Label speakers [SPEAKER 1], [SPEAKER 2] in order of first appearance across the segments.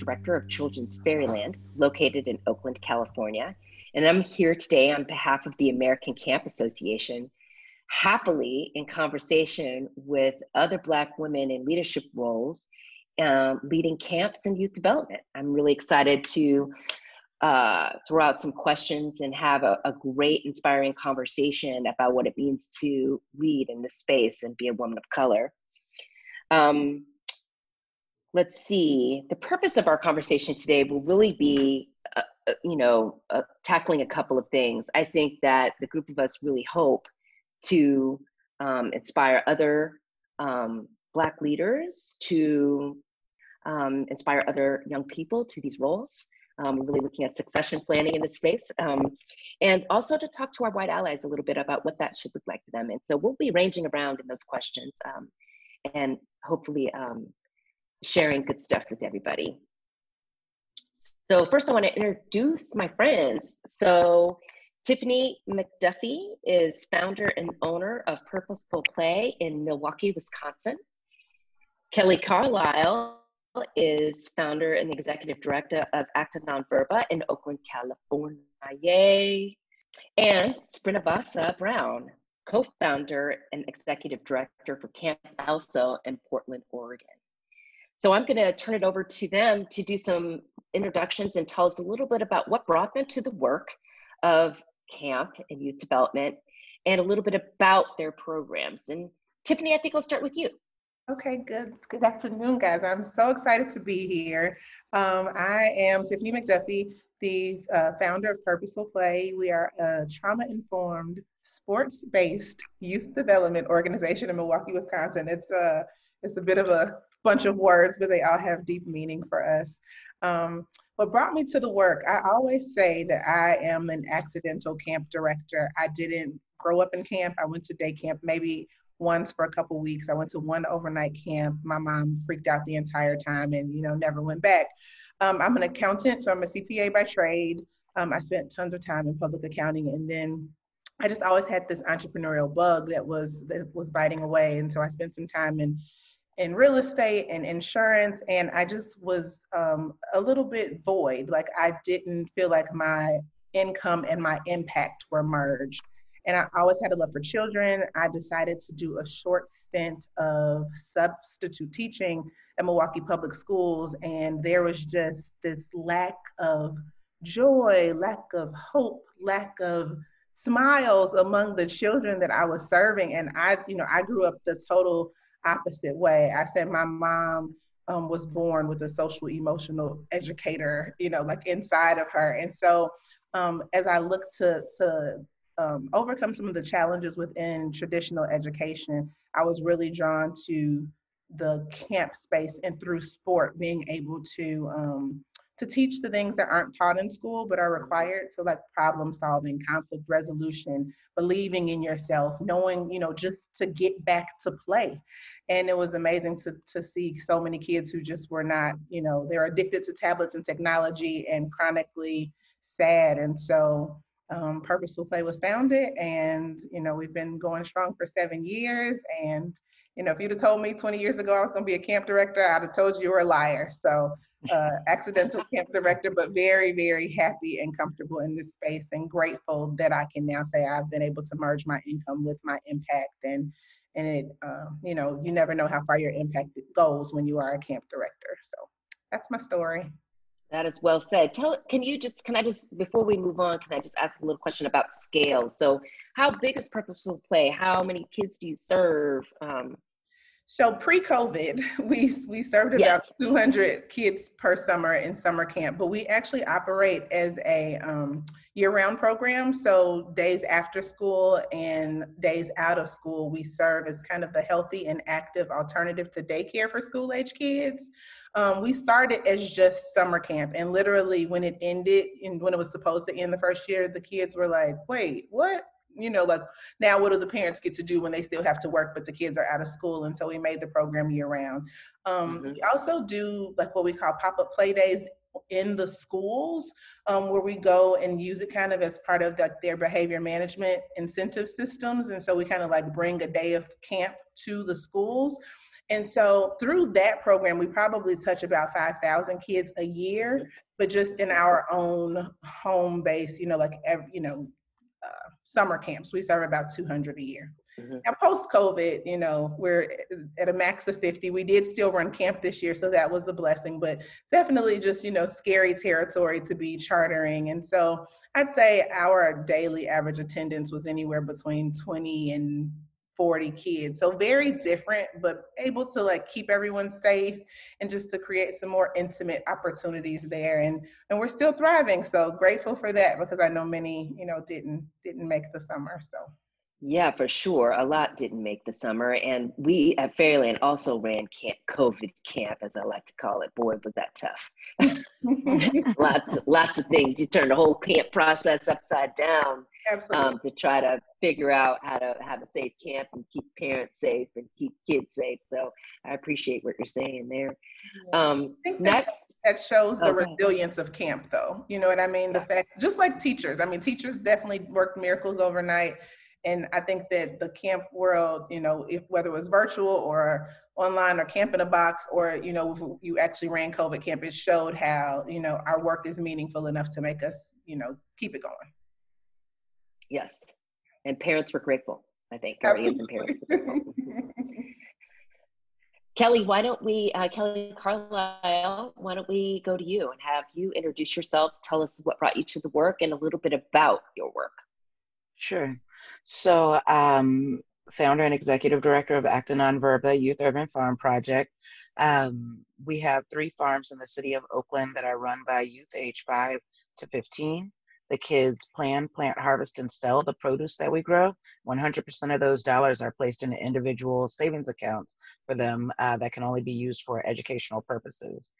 [SPEAKER 1] Director of Children's Fairyland, located in Oakland, California. And I'm here today on behalf of the American Camp Association, happily in conversation with other Black women in leadership roles, um, leading camps and youth development. I'm really excited to uh, throw out some questions and have a, a, great, inspiring conversation about what it means to lead in this space and be a woman of color. Um, let's see, the purpose of our conversation today will really be, uh, uh, you know, uh, tackling a couple of things. I think that the group of us really hope to um, inspire other um, Black leaders, to um, inspire other young people to these roles. Um, really looking at succession planning in this space. Um, and also to talk to our white allies a little bit about what that should look like for them. And so we'll be ranging around in those questions um, and hopefully um, sharing good stuff with everybody. So first I wanna introduce my friends. So Tiffany McDuffie is founder and owner of Purposeful Play in Milwaukee, Wisconsin. Kelly Carlisle is founder and executive director of Acta Nonverba in Oakland, California. Yay! And Srinivasa Brown, co-founder and executive director for Camp ELSO in Portland, Oregon. So I'm going to turn it over to them to do some introductions and tell us a little bit about what brought them to the work of camp and youth development and a little bit about their programs. And Tiffany, I think I'll start with you.
[SPEAKER 2] Okay, good. Good afternoon, guys. I'm so excited to be here. Um, I am Tiffany McDuffie, the uh, founder of Purposeful Play. We are a trauma-informed, sports-based youth development organization in Milwaukee, Wisconsin. It's a it's a bit of a bunch of words, but they all have deep meaning for us. Um, what brought me to the work, I always say that I am an accidental camp director. I didn't grow up in camp. I went to day camp maybe once for a couple weeks. I went to one overnight camp. My mom freaked out the entire time and, you know, never went back. Um, I'm an accountant, so I'm a CPA by trade. Um, I spent tons of time in public accounting and then I just always had this entrepreneurial bug that was that was biting away. And so I spent some time in in real estate and insurance and I just was um, a little bit void. Like I didn't feel like my income and my impact were merged and I always had a love for children. I decided to do a short stint of substitute teaching at Milwaukee Public Schools, and there was just this lack of joy, lack of hope, lack of smiles among the children that I was serving. And I, you know, I grew up the total opposite way. I said my mom um, was born with a social emotional educator, you know, like inside of her. And so um, as I looked to to um, overcome some of the challenges within traditional education, I was really drawn to the camp space and through sport, being able to um, to teach the things that aren't taught in school but are required. So like problem solving, conflict resolution, believing in yourself, knowing, you know, just to get back to play. And it was amazing to, to see so many kids who just were not, you know, they're addicted to tablets and technology and chronically sad. And so um, Purposeful Play was founded, and you know we've been going strong for seven years. And you know, if you'd have told me 20 years ago I was going to be a camp director, I'd have told you you were a liar. So, uh, accidental camp director, but very, very happy and comfortable in this space, and grateful that I can now say I've been able to merge my income with my impact. And and it, uh, you know, you never know how far your impact goes when you are a camp director. So that's my story.
[SPEAKER 1] That is well said. Tell, can you just, can I just, before we move on, can I just ask a little question about scale? So how big is Purposeful Play? How many kids do you serve? Um,
[SPEAKER 2] so pre-COVID, we we served about yes. 200 kids per summer in summer camp, but we actually operate as a um, year-round program. So days after school and days out of school, we serve as kind of the healthy and active alternative to daycare for school-age kids. Um, we started as just summer camp, and literally when it ended and when it was supposed to end the first year, the kids were like, "Wait, what? You know, like now what do the parents get to do when they still have to work, but the kids are out of school? And so we made the program year round. Um, mm-hmm. We also do like what we call pop up play days in the schools um, where we go and use it kind of as part of the, their behavior management incentive systems. And so we kind of like bring a day of camp to the schools. And so through that program, we probably touch about 5,000 kids a year, but just in our own home base, you know, like, every, you know, uh, summer camps, we serve about 200 a year. Mm-hmm. Now, post COVID, you know, we're at a max of 50. We did still run camp this year, so that was a blessing, but definitely just, you know, scary territory to be chartering. And so I'd say our daily average attendance was anywhere between 20 and 40 kids. So very different, but able to like keep everyone safe and just to create some more intimate opportunities there. And and we're still thriving. So grateful for that because I know many, you know, didn't didn't make the summer. So
[SPEAKER 1] yeah, for sure. A lot didn't make the summer. And we at Fairyland also ran camp, COVID camp, as I like to call it. Boy, was that tough. lots, lots of things. You turn the whole camp process upside down um, to try to figure out how to have a safe camp and keep parents safe and keep kids safe. So I appreciate what you're saying there. Um, next,
[SPEAKER 2] that, that shows the okay. resilience of camp, though. You know what I mean? The fact, just like teachers. I mean, teachers definitely worked miracles overnight and I think that the camp world, you know, if whether it was virtual or online or camp in a box, or you know, you actually ran COVID camp, it showed how you know our work is meaningful enough to make us, you know, keep it going.
[SPEAKER 1] Yes, and parents were grateful. I think guardians and parents. Kelly, why don't we, uh, Kelly Carlisle, why don't we go to you and have you introduce yourself, tell us what brought you to the work and a little bit about your work.
[SPEAKER 3] Sure. So, um, founder and executive director of Acta Nonverba Youth Urban Farm Project. Um, we have three farms in the city of Oakland that are run by youth age 5 to 15. The kids plan, plant, harvest, and sell the produce that we grow. 100% of those dollars are placed in individual savings accounts for them uh, that can only be used for educational purposes.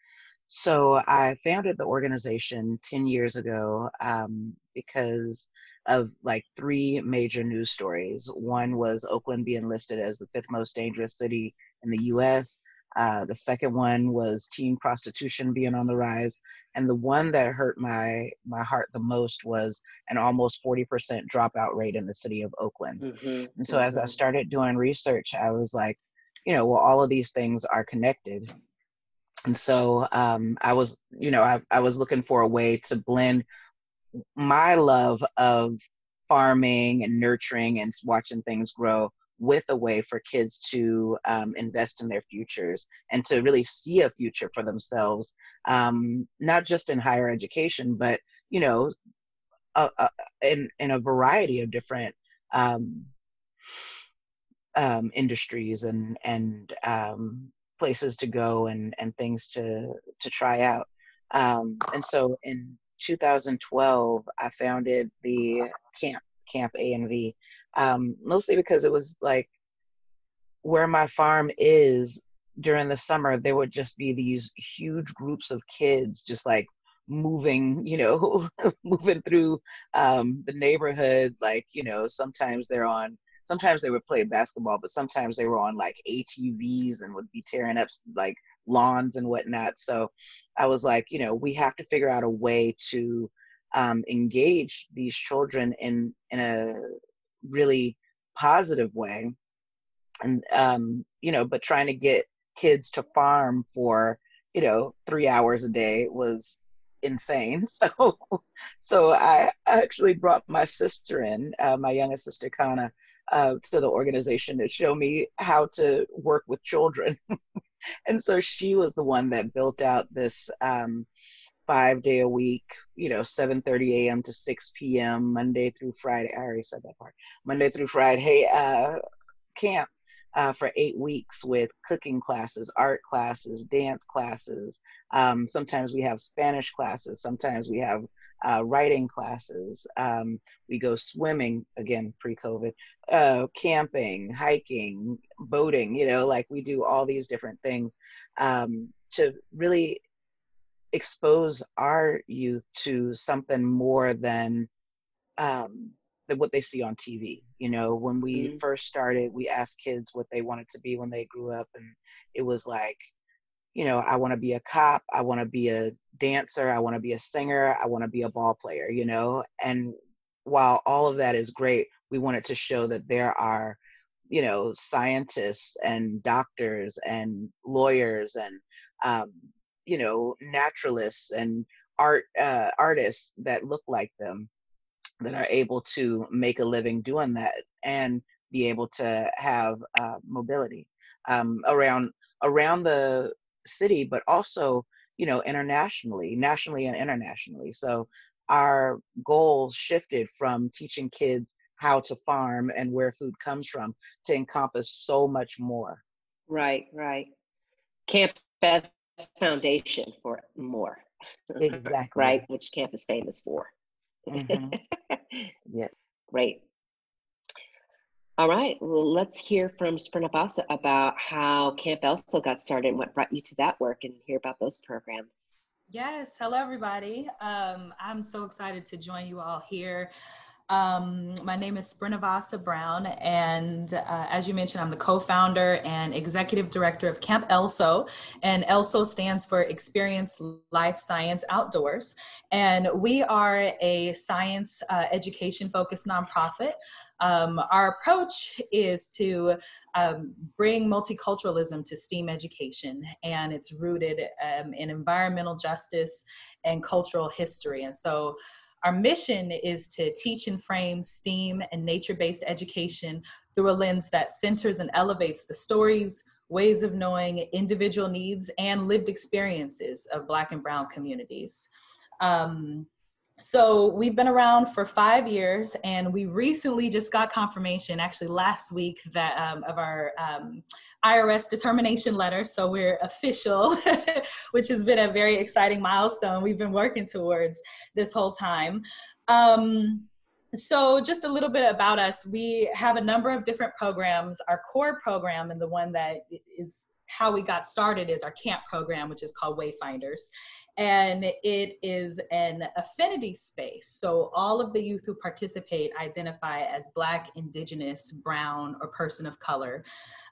[SPEAKER 3] So I founded the organization 10 years ago um, because of like three major news stories. One was Oakland being listed as the fifth most dangerous city in the US. Uh, the second one was teen prostitution being on the rise, and the one that hurt my my heart the most was an almost forty percent dropout rate in the city of Oakland. Mm-hmm. And so, mm-hmm. as I mm-hmm. started doing research, I was like, you know, well, all of these things are connected. And so, um, I was, you know, I, I was looking for a way to blend my love of farming and nurturing and watching things grow with a way for kids to um, invest in their futures and to really see a future for themselves, um, not just in higher education, but you know, uh, uh, in in a variety of different um, um industries and and um, places to go and and things to to try out. Um, and so in 2012, I founded the camp, Camp ANV, um, mostly because it was like where my farm is during the summer, there would just be these huge groups of kids just like moving, you know, moving through um, the neighborhood. Like, you know, sometimes they're on, sometimes they would play basketball, but sometimes they were on like ATVs and would be tearing up like lawns and whatnot. So I was like, you know, we have to figure out a way to um, engage these children in in a really positive way, and um, you know, but trying to get kids to farm for you know three hours a day was insane. So, so I actually brought my sister in, uh, my youngest sister Kana, uh, to the organization to show me how to work with children. and so she was the one that built out this um, five day a week, you know, 7:30 a.m. to 6 p.m. Monday through Friday. I already said that part. Monday through Friday uh, camp uh, for eight weeks with cooking classes, art classes, dance classes. Um, sometimes we have Spanish classes. Sometimes we have uh, writing classes. Um, we go swimming again pre-COVID, uh, camping, hiking, boating. You know, like we do all these different things um, to really expose our youth to something more than um, than what they see on TV. You know, when we mm-hmm. first started, we asked kids what they wanted to be when they grew up, and it was like you know, I want to be a cop, I want to be a dancer, I want to be a singer, I want to be a ball player, you know? And while all of that is great, we wanted to show that there are you know scientists and doctors and lawyers and um, you know naturalists and art uh, artists that look like them that are able to make a living doing that and be able to have uh, mobility um, around around the city, but also you know internationally, nationally and internationally. So our goals shifted from teaching kids how to farm and where food comes from to encompass so much more.
[SPEAKER 1] Right, right. Camp foundation for more.
[SPEAKER 3] Exactly.
[SPEAKER 1] right, which camp is famous for.
[SPEAKER 3] Mm-hmm. yeah.
[SPEAKER 1] Great. All right, well, let's hear from Srinivasa about how Camp Elso got started and what brought you to that work and hear about those programs.
[SPEAKER 4] Yes, hello everybody. Um, I'm so excited to join you all here. Um, my name is Srinivasa Brown, and uh, as you mentioned, I'm the co founder and executive director of Camp ELSO. And ELSO stands for Experience Life Science Outdoors. And we are a science uh, education focused nonprofit. Um, our approach is to um, bring multiculturalism to STEAM education, and it's rooted um, in environmental justice and cultural history. And so, our mission is to teach and frame STEAM and nature based education through a lens that centers and elevates the stories, ways of knowing, individual needs, and lived experiences of Black and Brown communities. Um, so we've been around for five years, and we recently just got confirmation, actually last week, that um, of our um, IRS determination letter. So we're official, which has been a very exciting milestone we've been working towards this whole time. Um, so just a little bit about us we have a number of different programs our core program and the one that is how we got started is our camp program which is called wayfinders and it is an affinity space. So all of the youth who participate identify as Black, Indigenous, Brown, or person of color.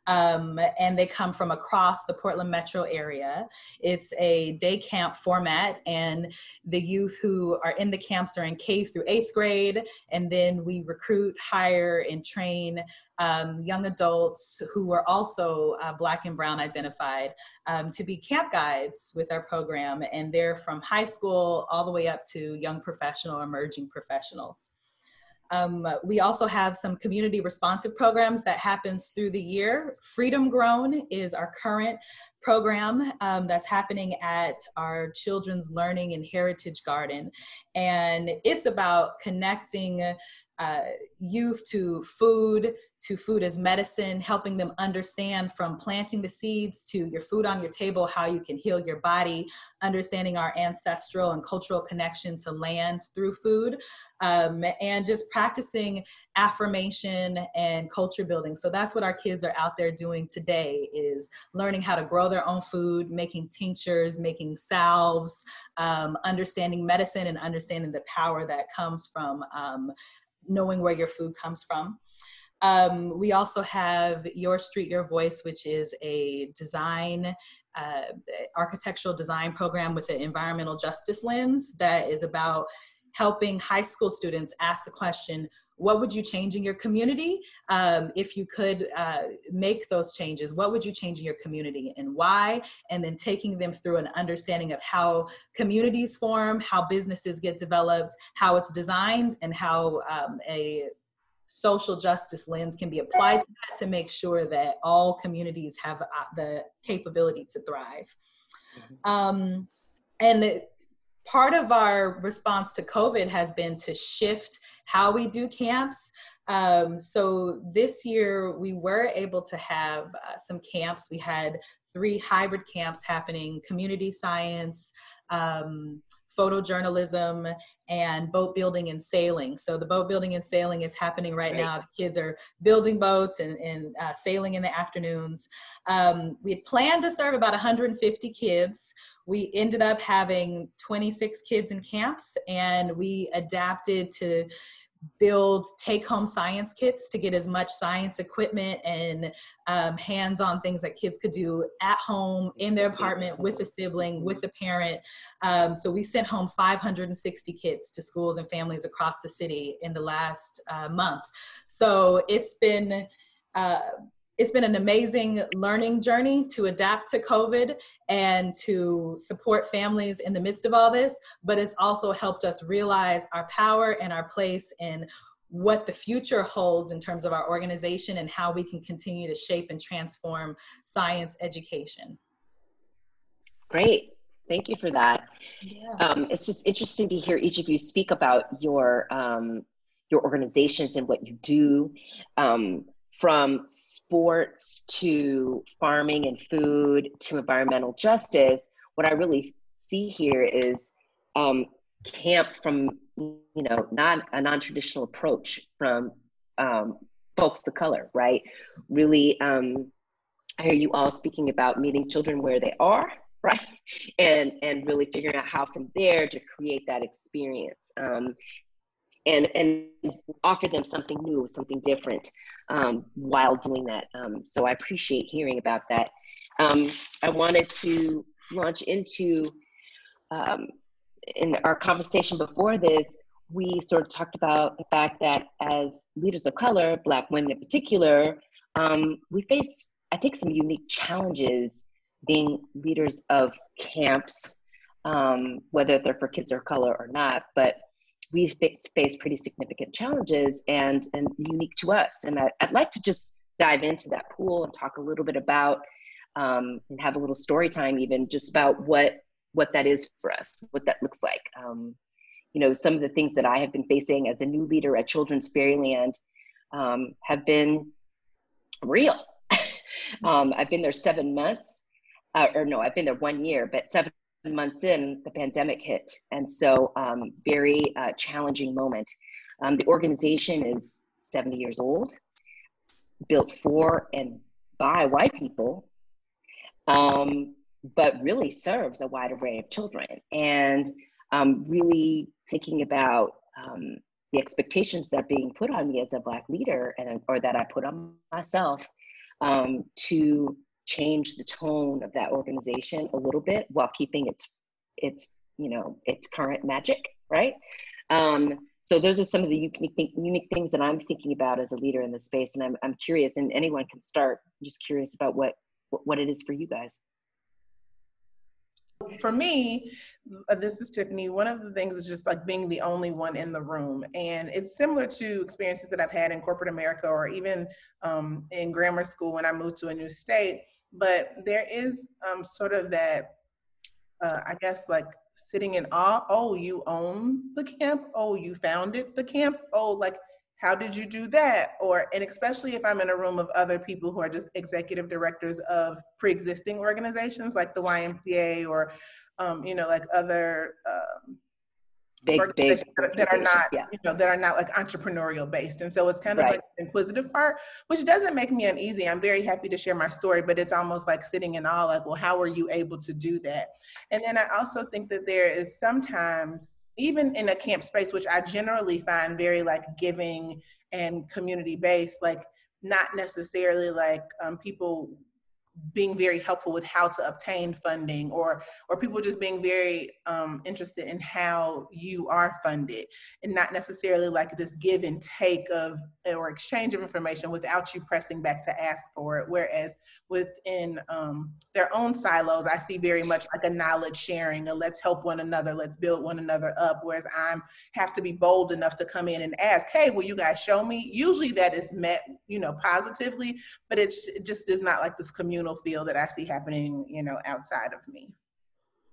[SPEAKER 4] Um, and they come from across the Portland metro area. It's a day camp format, and the youth who are in the camps are in K through eighth grade, and then we recruit, hire, and train um, young adults who are also uh, Black and Brown identified um, to be camp guides with our program, and they're from high school all the way up to young professional, emerging professionals. Um, we also have some community responsive programs that happens through the year. Freedom Grown is our current program um, that's happening at our Children's Learning and Heritage Garden. And it's about connecting uh, youth to food, to food as medicine, helping them understand from planting the seeds to your food on your table, how you can heal your body, understanding our ancestral and cultural connection to land through food, um, and just practicing affirmation and culture building. So that's what our kids are out there doing today is learning how to grow their own food, making tinctures, making salves, um, understanding medicine and understanding the power that comes from um, knowing where your food comes from. Um, we also have Your Street, Your Voice, which is a design, uh, architectural design program with an environmental justice lens that is about helping high school students ask the question what would you change in your community um, if you could uh, make those changes? What would you change in your community and why? And then taking them through an understanding of how communities form how businesses get developed how it's designed and how um, a social justice lens can be applied to that to make sure that all communities have uh, the capability to thrive. Mm-hmm. um, and part of our response to COVID has been to shift how we do camps. Um, so this year we were able to have uh, some camps. We had three hybrid camps happening community science, um, photojournalism and boat building and sailing. So the boat building and sailing is happening right, right. now. The kids are building boats and, and uh, sailing in the afternoons. Um, we had planned to serve about 150 kids. We ended up having 26 kids in camps and we adapted to build take home science kits to get as much science equipment and um, hands on things that kids could do at home in their apartment with a sibling, with a parent. Um, so we sent home 560 kits to schools and families across the city in the last uh, month. So it's been uh, it's been an amazing learning journey to adapt to COVID and to support families in the midst of all this, but it's also helped us realize our power and our place in what the future holds in terms of our organization and how we can continue to shape and transform science education.
[SPEAKER 1] Great. Thank you for that. Yeah. Um, it's just interesting to hear each of you speak about your um, your organizations and what you do. Um, from sports to farming and food to environmental justice, what I really see here is um, camp from you know not a non-traditional approach from um, folks of color, right? Really, um, I hear you all speaking about meeting children where they are, right? And and really figuring out how from there to create that experience. Um, and and offer them something new, something different um, while doing that. Um, so I appreciate hearing about that. Um, I wanted to launch into um, in our conversation before this. We sort of talked about the fact that as leaders of color, Black women in particular, um, we face, I think, some unique challenges being leaders of camps, um, whether they're for kids of color or not. But we face, pretty significant challenges and, and unique to us. And I, would like to just dive into that pool and talk a little bit about um, and have a little story time even just about what what that is for us, what that looks like. Um, you know, some of the things that I have been facing as a new leader at Children's Fairyland um, have been real. um, I've been there seven months, uh, or no, I've been there one year, but seven months in, the pandemic hit. And so, um, very uh, challenging moment. Um, the organization is 70 years old, built for and by white people, um, but really serves a wide array of children. And um, really thinking about um, the expectations that are being put on me as a Black leader, and or that I put on myself um, to change the tone of that organization a little bit while keeping its its you know its current magic right um, so those are some of the unique, unique things that i'm thinking about as a leader in the space and i'm, I'm curious and anyone can start I'm just curious about what what it is for you guys
[SPEAKER 2] for me, uh, this is Tiffany. One of the things is just like being the only one in the room. And it's similar to experiences that I've had in corporate America or even um, in grammar school when I moved to a new state but there is um, sort of that, uh, I guess, like sitting in awe. Oh, you own the camp. Oh, you founded the camp. Oh, like how did you do that? Or and especially if I'm in a room of other people who are just executive directors of pre-existing organizations like the YMCA or um, you know like other um,
[SPEAKER 1] big, big
[SPEAKER 2] that are not yeah. you know that are not like entrepreneurial based and so it's kind of right. like the inquisitive part which doesn't make me uneasy i'm very happy to share my story but it's almost like sitting in awe like well how are you able to do that and then i also think that there is sometimes even in a camp space which i generally find very like giving and community based like not necessarily like um, people being very helpful with how to obtain funding or or people just being very um, interested in how you are funded and not necessarily like this give and take of or exchange of information without you pressing back to ask for it. Whereas within um, their own silos i see very much like a knowledge sharing a let's help one another let's build one another up. Whereas i'm have to be bold enough to come in and ask hey will you guys show me? Usually that is met you know positively but it just is not like this communal feel that I see happening, you know, outside of me.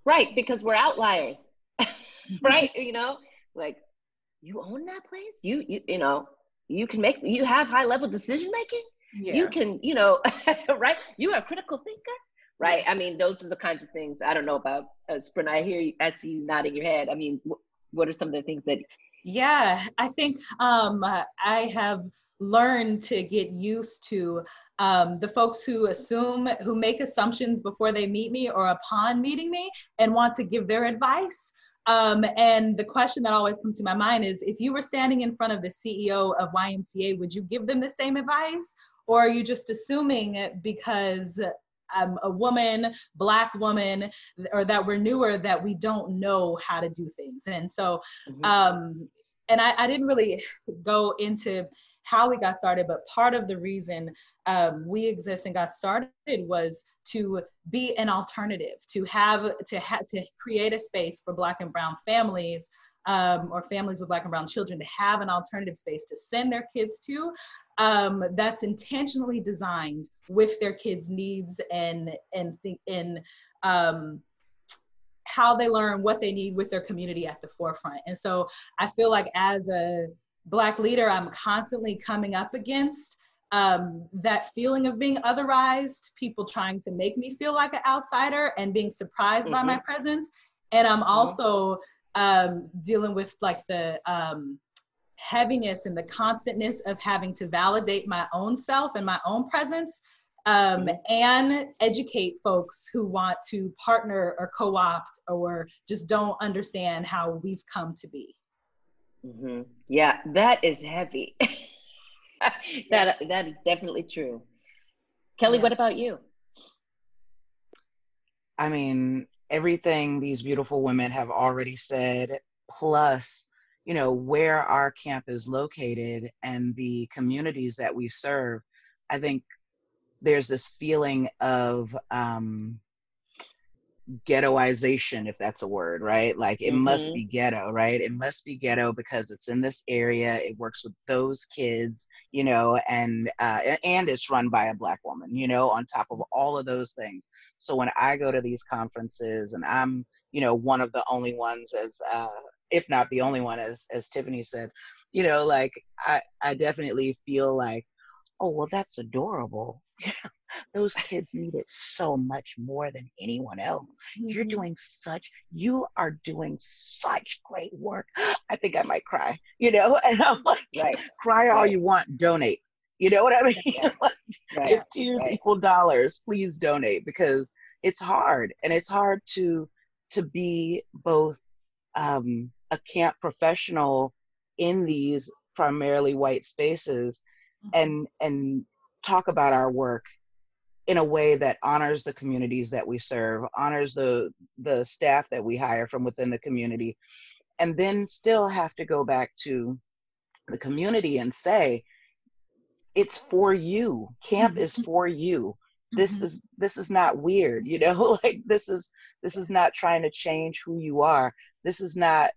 [SPEAKER 1] Right, because we're outliers. right? You know, like you own that place. You you you know, you can make you have high level decision making. Yeah. You can, you know, right? You are a critical thinker. Right. I mean, those are the kinds of things I don't know about uh, Sprint. I hear you, I see you nodding your head. I mean, wh- what are some of the things that?
[SPEAKER 4] Yeah, I think um, I have learned to get used to um, the folks who assume, who make assumptions before they meet me or upon meeting me and want to give their advice. Um, and the question that always comes to my mind is if you were standing in front of the CEO of YMCA, would you give them the same advice? Or are you just assuming because I'm a woman, black woman, or that we're newer that we don't know how to do things? And so, mm-hmm. um, and I, I didn't really go into how we got started, but part of the reason um, we exist and got started was to be an alternative, to have to have to create a space for Black and Brown families um, or families with Black and Brown children to have an alternative space to send their kids to um, that's intentionally designed with their kids' needs and and th- and um, how they learn what they need with their community at the forefront. And so I feel like as a Black leader, I'm constantly coming up against um, that feeling of being otherized, people trying to make me feel like an outsider and being surprised mm-hmm. by my mm-hmm. presence. And I'm mm-hmm. also um, dealing with like the um, heaviness and the constantness of having to validate my own self and my own presence um, mm-hmm. and educate folks who want to partner or co-opt or just don't understand how we've come to be
[SPEAKER 1] mm-hmm. yeah that is heavy that that is definitely true. Kelly yeah. what about you?
[SPEAKER 3] I mean everything these beautiful women have already said plus you know where our camp is located and the communities that we serve i think there's this feeling of um ghettoization if that's a word right like it mm-hmm. must be ghetto right it must be ghetto because it's in this area it works with those kids you know and uh, and it's run by a black woman you know on top of all of those things so when i go to these conferences and i'm you know one of the only ones as uh, if not the only one, as as Tiffany said. You know, like I I definitely feel like, oh well, that's adorable. Those kids need it so much more than anyone else. Mm-hmm. You're doing such, you are doing such great work. I think I might cry, you know? And I'm like, right. cry all you want, donate. You know what I mean? Yeah. like, right. If tears equal dollars, please donate because it's hard. And it's hard to to be both um, a camp professional in these primarily white spaces mm-hmm. and and talk about our work in a way that honors the communities that we serve honors the the staff that we hire from within the community and then still have to go back to the community and say it's for you camp mm-hmm. is for you this mm-hmm. is this is not weird you know like this is this is not trying to change who you are this is not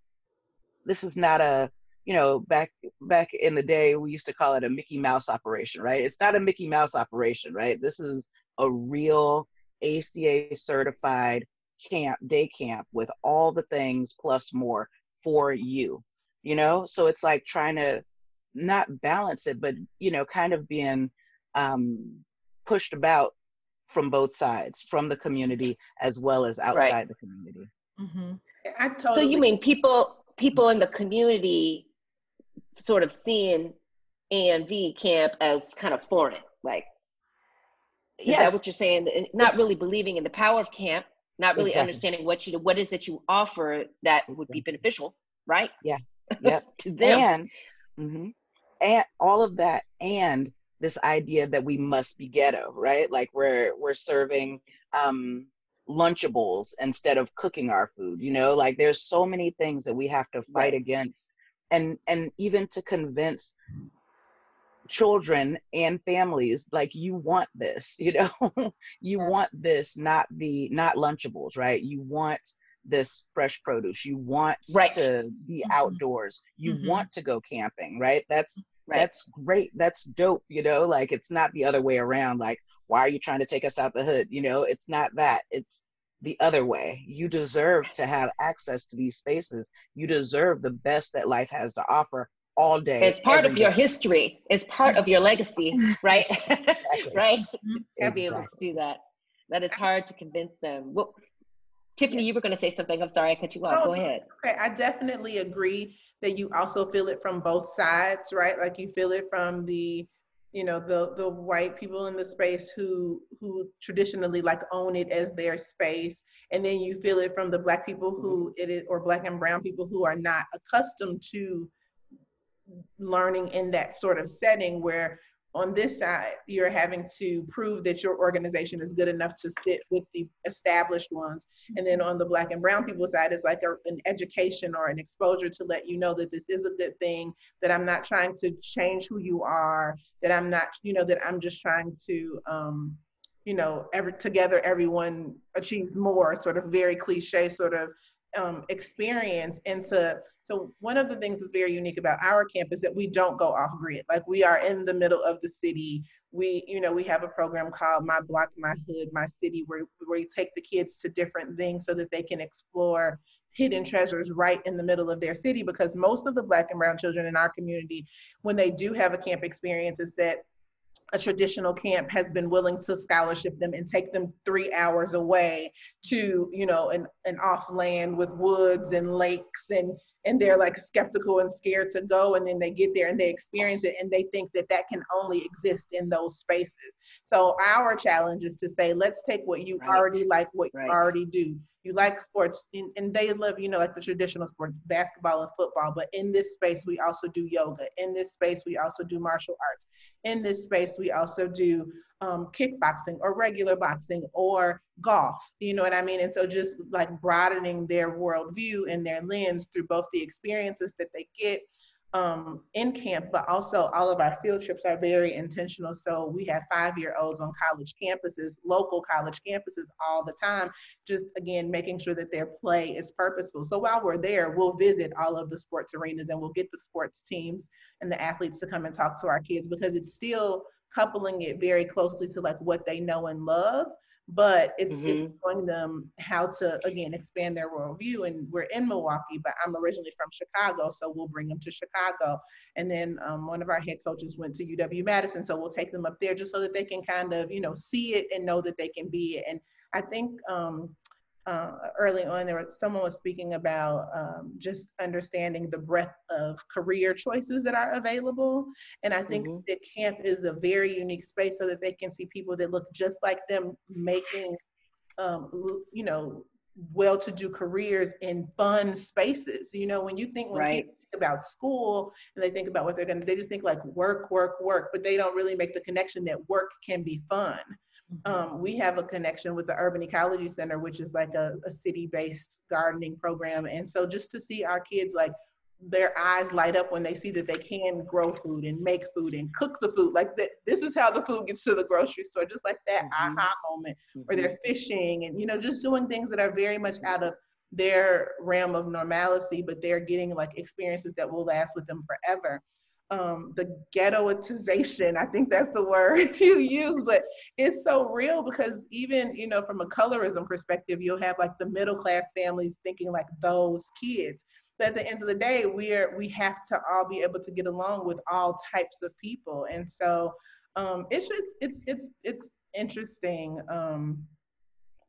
[SPEAKER 3] this is not a you know back back in the day we used to call it a mickey mouse operation right it's not a mickey mouse operation right this is a real aca certified camp day camp with all the things plus more for you you know so it's like trying to not balance it but you know kind of being um pushed about from both sides from the community as well as outside right. the community
[SPEAKER 1] mm-hmm. I totally so you mean people people in the community sort of seeing ANV camp as kind of foreign, like is yes. that what you're saying? Not really believing in the power of camp, not really exactly. understanding what you what is it you offer that would be beneficial, right?
[SPEAKER 3] Yeah, yeah. to them. And, mm-hmm. and all of that, and this idea that we must be ghetto, right? Like we're we're serving um, lunchables instead of cooking our food you know like there's so many things that we have to fight right. against and and even to convince children and families like you want this you know? You want this not the not lunchables right? You want this fresh produce. You want right. to be mm-hmm. outdoors. You mm-hmm. want to go camping right? That's right. that's great. That's dope you know? Like it's not the other way around. Like why are you trying to take us out the hood? You know it's not that. It's the other way. You deserve to have access to these spaces. You deserve the best that life has to offer all day
[SPEAKER 1] it's part of your history. It's part of your legacy right? Exactly. right? Mm-hmm. Exactly. be able to do that. That is hard to convince them. Well tiffany you were going to say something. I'm sorry i cut you off. Oh, go ahead.
[SPEAKER 2] okay. I definitely agree that you also feel it from both sides right? Like you feel it from the you know the the white people in the space who who traditionally like own it as their space and then you feel it from the black people who mm-hmm. it is or black and brown people who are not accustomed to learning in that sort of setting where on this side, you're having to prove that your organization is good enough to fit with the established ones. And then on the Black and Brown people side, it's like a, an education or an exposure to let you know that this is a good thing, that I'm not trying to change who you are, that I'm not, you know, that I'm just trying to, um, you know, every together everyone achieves more, sort of very cliche sort of um, experience into so one of the things that's very unique about our camp is that we don't go off grid. Like we are in the middle of the city. We you know we have a program called my block my hood my city where, where we take the kids to different things so that they can explore hidden treasures right in the middle of their city because most of the black and brown children in our community when they do have a camp experience is that a traditional camp has been willing to scholarship them and take them three hours away to you know an, an off land with woods and lakes and and they're like skeptical and scared to go and then they get there and they experience it and they think that that can only exist in those spaces so our challenge is to say let's take what you right. already like what right. you already do you like sports and, and they love you know like the traditional sports basketball and football but in this space we also do yoga in this space we also do martial arts in this space we also do um, kickboxing or regular boxing or golf you know what i mean and so just like broadening their worldview and their lens through both the experiences that they get um, in camp, but also all of our field trips are very intentional. So we have five year olds on college campuses, local college campuses all the time, just again, making sure that their play is purposeful. So while we're there, we'll visit all of the sports arenas and we'll get the sports teams and the athletes to come and talk to our kids because it's still coupling it very closely to like what they know and love but it's, mm-hmm. it's showing them how to again expand their worldview and we're in milwaukee but i'm originally from chicago so we'll bring them to chicago and then um, one of our head coaches went to uw madison so we'll take them up there just so that they can kind of you know see it and know that they can be it and i think um, uh, early on there was someone was speaking about um, just understanding the breadth of career choices that are available and i think mm-hmm. that camp is a very unique space so that they can see people that look just like them making um, you know well-to-do careers in fun spaces you know when you think when right. people think about school and they think about what they're going to they just think like work work work but they don't really make the connection that work can be fun. Um, we have a connection with the Urban Ecology Center, which is like a, a city-based gardening program. And so just to see our kids like their eyes light up when they see that they can grow food and make food and cook the food. Like that, this is how the food gets to the grocery store, just like that mm-hmm. aha moment mm-hmm. where they're fishing and, you know, just doing things that are very much out of their realm of normalcy, but they're getting like experiences that will last with them forever um, the ghettoization. I think that's the word you use, but it's so real because even you know from a colorism perspective, you'll have like the middle class families thinking like those kids. But at the end of the day, we're we have to all be able to get along with all types of people, and so um, it's just it's it's it's interesting. Um,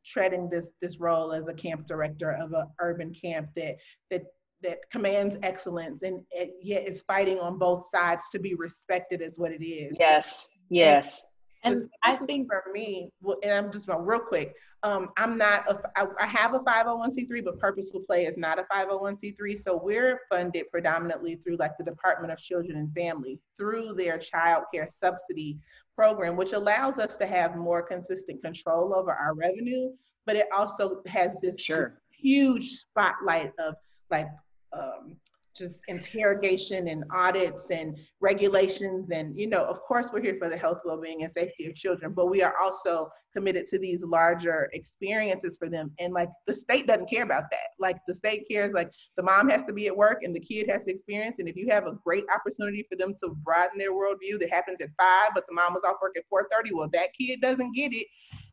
[SPEAKER 2] treading this this role as a camp director of an urban camp that that that commands excellence and, yet is fighting on both sides to be respected as what it is.
[SPEAKER 1] Yes, yes.
[SPEAKER 2] And I think for me, and I'm just real quick, um, I'm not, a, I, I have a 501c3, but Purposeful Play is not a 501c3. So we're funded predominantly through like the Department of Children and Family through their child care subsidy program, which allows us to have more consistent control over our revenue. But it also has this
[SPEAKER 1] sure.
[SPEAKER 2] huge spotlight of like um, just interrogation and audits and regulations. And you know of course we're here for the health well-being and safety of children but we are also committed to these larger experiences for them. And like the state doesn't care about that. Like the state cares like the mom has to be at work and the kid has to experience. And if you have a great opportunity for them to broaden their worldview that happens at five but the mom was off work at 4.30 well that kid doesn't get it.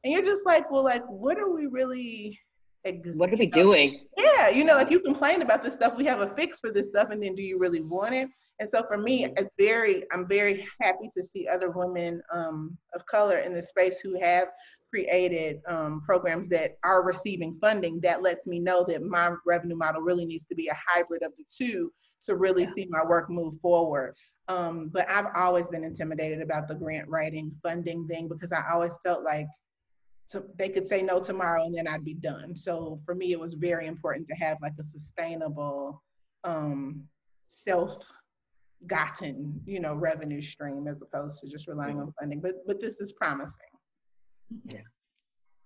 [SPEAKER 2] And you're just like well like what are we really
[SPEAKER 1] what are we doing?
[SPEAKER 2] Yeah, you know, like you complain about this stuff. We have a fix for this stuff, and then do you really want it? And so for me, mm-hmm. it's very, I'm very happy to see other women um, of color in the space who have created um, programs that are receiving funding. That lets me know that my revenue model really needs to be a hybrid of the two to really yeah. see my work move forward. Um, but I've always been intimidated about the grant writing funding thing because I always felt like to, they could say no tomorrow and then I'd be done. So for me, it was very important to have like a sustainable um, self gotten, you know, revenue stream as opposed to just relying on funding. But but this is promising.
[SPEAKER 3] Yeah.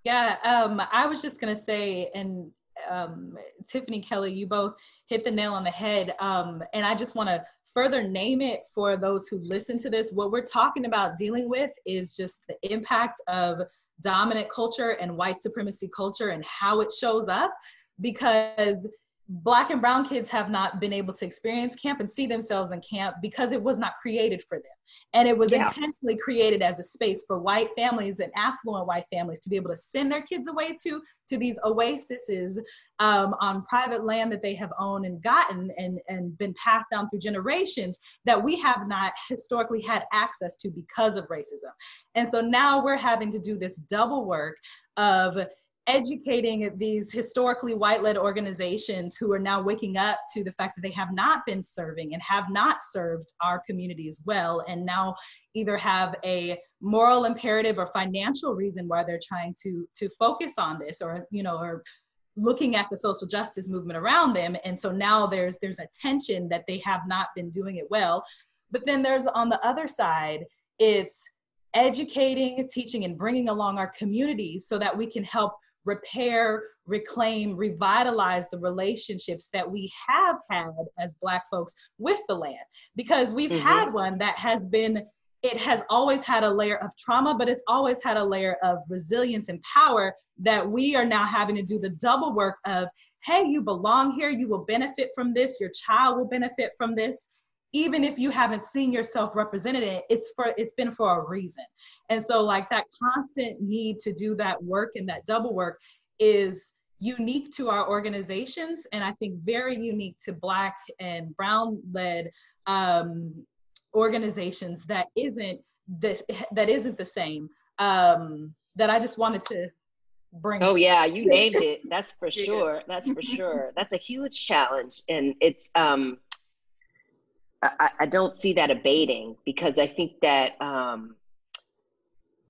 [SPEAKER 4] Yeah, um, I was just gonna say, and um, Tiffany Kelly, you both hit the nail on the head. Um, and I just want to further name it for those who listen to this. What we're talking about dealing with is just the impact of dominant culture and white supremacy culture and how it shows up because black and brown kids have not been able to experience camp and see themselves in camp because it was not created for them and it was yeah. intentionally created as a space for white families and affluent white families to be able to send their kids away to to these oases um, on private land that they have owned and gotten and and been passed down through generations that we have not historically had access to because of racism and so now we're having to do this double work of educating these historically white-led organizations who are now waking up to the fact that they have not been serving and have not served our communities well and now either have a moral imperative or financial reason why they're trying to to focus on this or you know or looking at the social justice movement around them. And so now there's there's a tension that they have not been doing it well. But then there's on the other side it's educating teaching and bringing along our communities so that we can help repair, reclaim, revitalize the relationships that we have had as Black folks with the land. Because we've mm-hmm. had one that has been, it has always had a layer of trauma, but it's always had a layer of resilience and power that we are now having to do the double work of, hey, you belong here, you will benefit from this, your child will benefit from this even if you haven't seen yourself represented it it's for it's been for a reason. And so like that constant need to do that work and that double work is unique to our organizations and i think very unique to black and brown led um, organizations that isn't this that isn't the same um, that i just wanted to bring
[SPEAKER 1] oh yeah you named it. That's for sure. That's for sure. That's a huge challenge and it's um I, I don't see that abating because I think that um,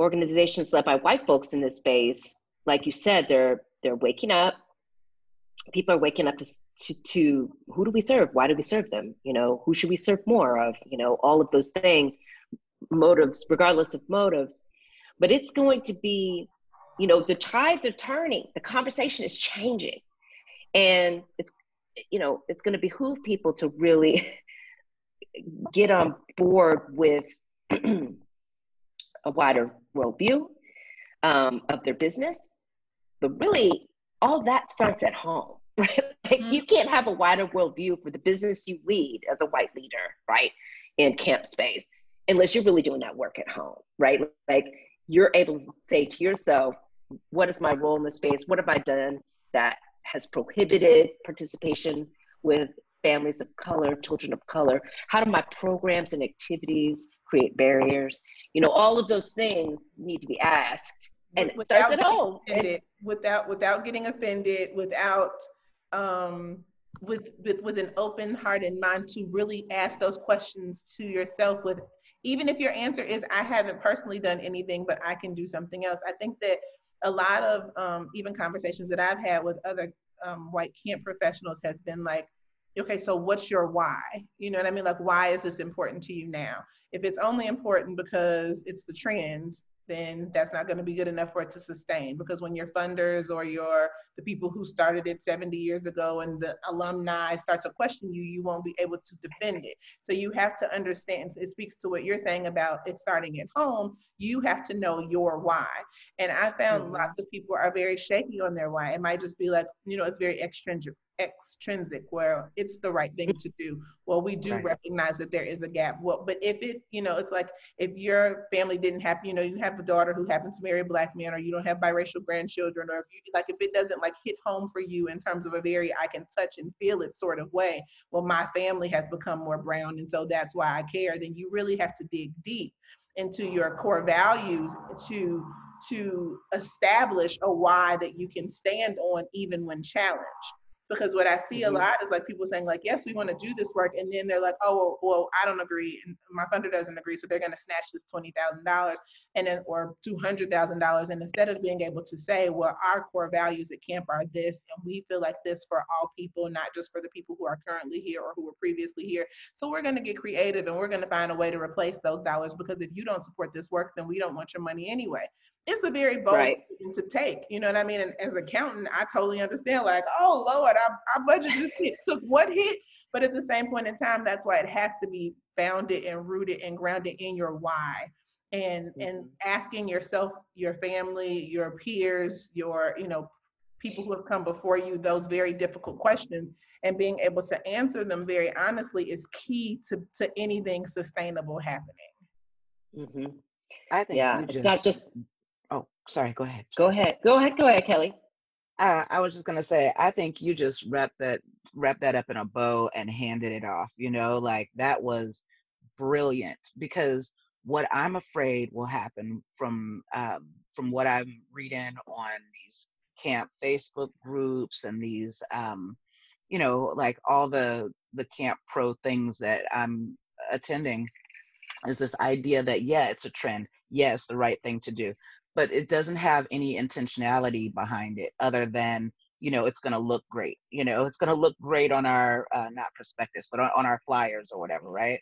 [SPEAKER 1] organizations led by white folks in this space, like you said, they're they're waking up. People are waking up to, to to who do we serve? Why do we serve them? You know, who should we serve more of? You know, all of those things, motives, regardless of motives. But it's going to be, you know, the tides are turning. The conversation is changing, and it's you know it's going to behoove people to really get on board with a wider worldview um, of their business. But really, all that starts at home, right? Like mm-hmm. You can't have a wider worldview for the business you lead as a white leader, right, in camp space, unless you're really doing that work at home, right? Like you're able to say to yourself, what is my role in the space? What have I done that has prohibited participation with families of color, children of color? How do my programs and activities create barriers? You know, all of those things need to be asked. And it starts at home.
[SPEAKER 2] Offended, without without getting offended, without um with, with with an open heart and mind to really ask those questions to yourself with even if your answer is I haven't personally done anything, but I can do something else. I think that a lot of um, even conversations that I've had with other um, white camp professionals has been like, okay, so what's your why? You know what I mean? Like, why is this important to you now? If it's only important because it's the trend, then that's not going to be good enough for it to sustain because when your funders or your the people who started it 70 years ago and the alumni start to question you you won't be able to defend it so you have to understand it speaks to what you're saying about it starting at home you have to know your why and i found mm-hmm. lots of people are very shaky on their why it might just be like you know it's very extrinsic extrinsic where it's the right thing to do. Well we do right. recognize that there is a gap. Well but if it you know it's like if your family didn't have you know you have a daughter who happens to marry a black man or you don't have biracial grandchildren or if you like if it doesn't like hit home for you in terms of a very i can touch and feel it sort of way well my family has become more brown and so that's why i care then you really have to dig deep into your core values to to establish a why that you can stand on even when challenged because what I see
[SPEAKER 1] Mhm.
[SPEAKER 2] a lot is like people saying like, yes, we want to do this work, and then they're like, oh, well, well I don't agree, and my funder doesn't agree, so they're going to snatch this twenty thousand dollars and then or two hundred thousand dollars, and instead of being able to say, well, our core values at camp are this, and we feel like this for all people, not just for the people who are currently here or who were previously here. So we're going to get creative, and we're going to find a way to replace those dollars because if you don't support this work, then we don't want your money anyway it's a very bold
[SPEAKER 1] Right.
[SPEAKER 2] statement to take. You know what I mean? And as an accountant, I totally understand. Like, oh Lord, our, our budget just hit, took what hit? But at the same point in time, that's why it has to be founded and rooted and grounded in your why. And and asking yourself, your family, your peers, your you know people who have come before you those very difficult questions and being able to answer them very honestly is key to to anything sustainable happening.
[SPEAKER 1] hmm
[SPEAKER 3] I think
[SPEAKER 1] Yeah,
[SPEAKER 3] you
[SPEAKER 1] it's not just.
[SPEAKER 3] Sorry. Go ahead.
[SPEAKER 1] Go ahead. Go ahead. Go ahead, Kelly.
[SPEAKER 3] Uh, I was just gonna say, I think you just wrapped that wrapped that up in a bow and handed it off. You know, like that was brilliant because what I'm afraid will happen from um, from what I'm reading on these camp Facebook groups and these um, you know like all the the camp pro things that I'm attending is this idea that yeah it's a trend yeah it's the right thing to do but it doesn't have any intentionality behind it other than you know it's going to look great you know it's going to look great on our uh, not prospectus but on, on our flyers or whatever right?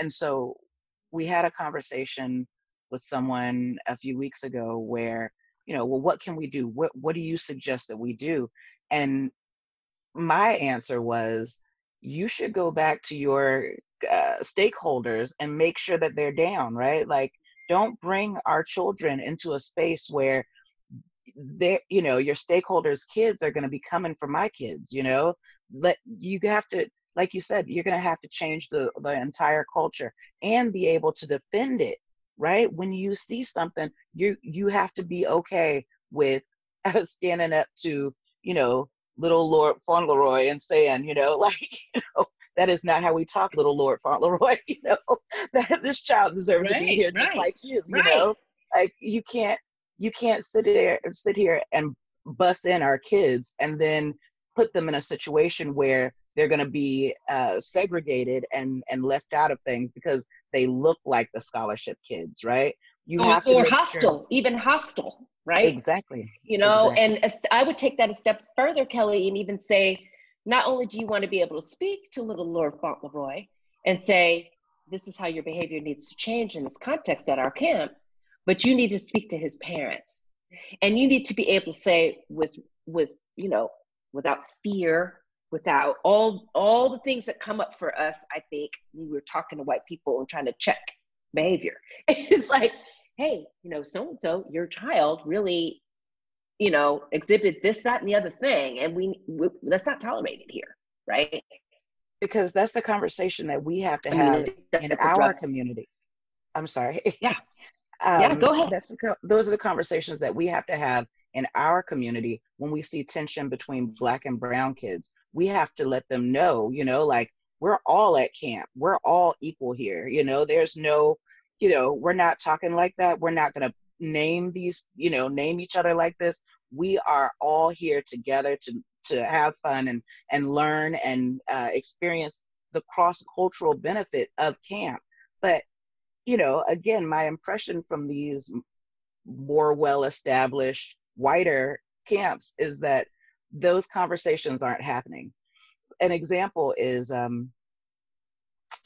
[SPEAKER 3] And so we had a conversation with someone a few weeks ago where you know well what can we do? What what do you suggest that we do? And my answer was you should go back to your uh, stakeholders and make sure that they're down right? Like don't bring our children into a space where they you know your stakeholders kids are going to be coming for my kids you know? Let you have to like you said you're going to have to change the the entire culture and be able to defend it right? When you see something you you have to be okay with standing up to you know little lord fauntleroy and saying you know like you know that is not how we talk little lord fauntleroy you know that this child deserves to be
[SPEAKER 1] Right,
[SPEAKER 3] here just
[SPEAKER 1] right,
[SPEAKER 3] like you you
[SPEAKER 1] right.
[SPEAKER 3] know like you can't you can't sit there sit here and bust in our kids and then put them in a situation where they're going to be uh, segregated and and left out of things because they look like the scholarship kids right you
[SPEAKER 1] or
[SPEAKER 3] have to
[SPEAKER 1] or
[SPEAKER 3] make sure-
[SPEAKER 1] hostile, even hostile, right?
[SPEAKER 3] exactly
[SPEAKER 1] you know
[SPEAKER 3] Exactly.
[SPEAKER 1] and i would take that a step further kelly and even say not only do you want to be able to speak to little lord fauntleroy and say this is how your behavior needs to change in this context at our camp but you need to speak to his parents. And you need to be able to say with with you know without fear without all all the things that come up for us i think when we're talking to white people and trying to check behavior. It's like hey you know so and so your child really you know exhibit this that and the other thing and we, we that's not tolerated here right
[SPEAKER 3] because that's the conversation that we have to have in our community. I'm sorry.
[SPEAKER 1] Yeah.
[SPEAKER 3] um,
[SPEAKER 1] Yeah, go ahead.
[SPEAKER 3] That's the, those are the conversations that we have to have in our community when we see tension between black and brown kids. We have to let them know, you know, like we're all at camp. We're all equal here. You know, there's no, you know, we're not talking like that. We're not going to name these, you know, name each other like this. We are all here together to to have fun and and learn and uh, experience the cross cultural benefit of camp. But you know, again, my impression from these more well established, whiter camps is that those conversations aren't happening. An example is um,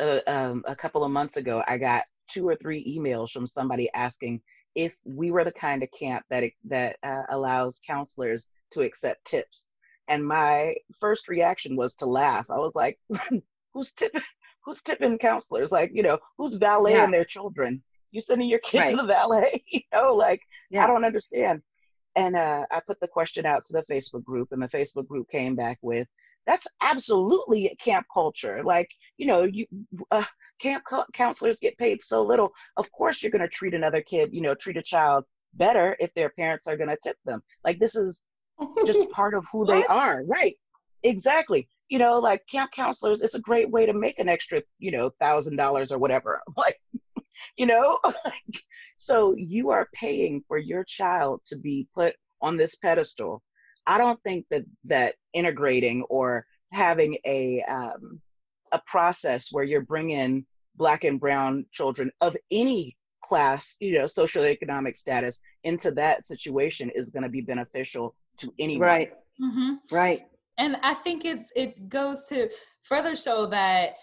[SPEAKER 3] a, um, a couple of months ago, I got two or three emails from somebody asking if we were the kind of camp that that uh, allows counselors to accept tips. And my first reaction was to laugh. I was like, "Who's tipping? Who's tipping counselors? Like, you know, who's valeting
[SPEAKER 1] Yeah.
[SPEAKER 3] their children? You sending your kid to the valet? you know, like
[SPEAKER 1] Yeah.
[SPEAKER 3] I don't understand." And uh, I put the question out to the Facebook group, and the Facebook group came back with, "That's absolutely camp culture. Like, you know, you uh, camp co- counselors get paid so little. Of course, you're going to treat another kid, you know, treat a child better if their parents are going to tip them. Like, this is just part of who they are, right? Exactly. You know, like camp counselors, it's a great way to make an extra, you know, thousand dollars or whatever. Like, you know, so you are paying for your child to be put on this pedestal I don't think that that integrating or having a um, a process where you're bringing black and brown children of any class, you know, social economic status into that situation is going to be beneficial to anyone.
[SPEAKER 1] Right.
[SPEAKER 4] Mm-hmm.
[SPEAKER 1] Right.
[SPEAKER 4] And I think it's it goes to further show that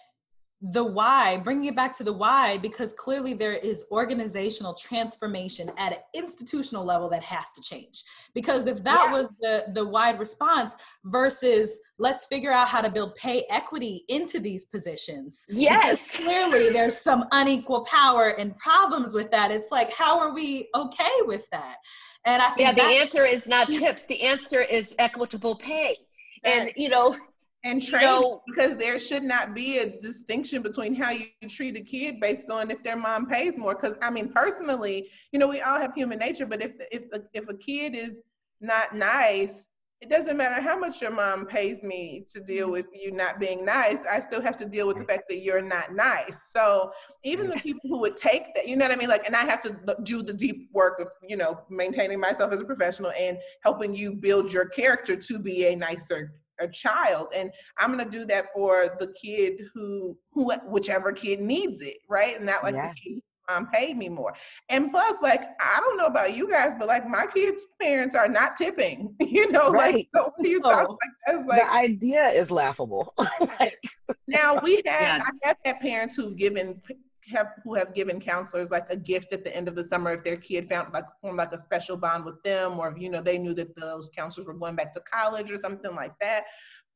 [SPEAKER 4] the why, bringing it back to the why, because clearly there is organizational transformation at an institutional level that has to change. Because if that yeah. was the the wide response versus let's figure out how to build pay equity into these positions.
[SPEAKER 1] Yes.
[SPEAKER 4] Clearly there's some unequal power and problems with that. It's like, how are we okay with that?
[SPEAKER 1] And I think Yeah, the answer is not tips. The answer is equitable pay. And you know,
[SPEAKER 2] and train because there should not be a distinction between how you treat a kid based on if their mom pays more. Because i mean personally you know we all have human nature but if if if a kid is not nice it doesn't matter how much your mom pays me to deal mm-hmm. with you not being nice i still have to deal with the fact that you're not nice. So even the people who would take that you know what i mean? Like and i have to do the deep work of you know maintaining myself as a professional and helping you build your character to be a nicer a child and i'm going to do that for the kid who who whichever kid needs it right and not like yeah. the kid mom paid me more and plus like i don't know about you guys but like my kids parents are not tipping you know right. like so what do you talk like
[SPEAKER 3] that's like the idea is laughable
[SPEAKER 2] like, now we have yeah. i have had parents who've given have who have given counselors like a gift at the end of the summer if their kid found like formed like a special bond with them or if you know they knew that those counselors were going back to college or something like that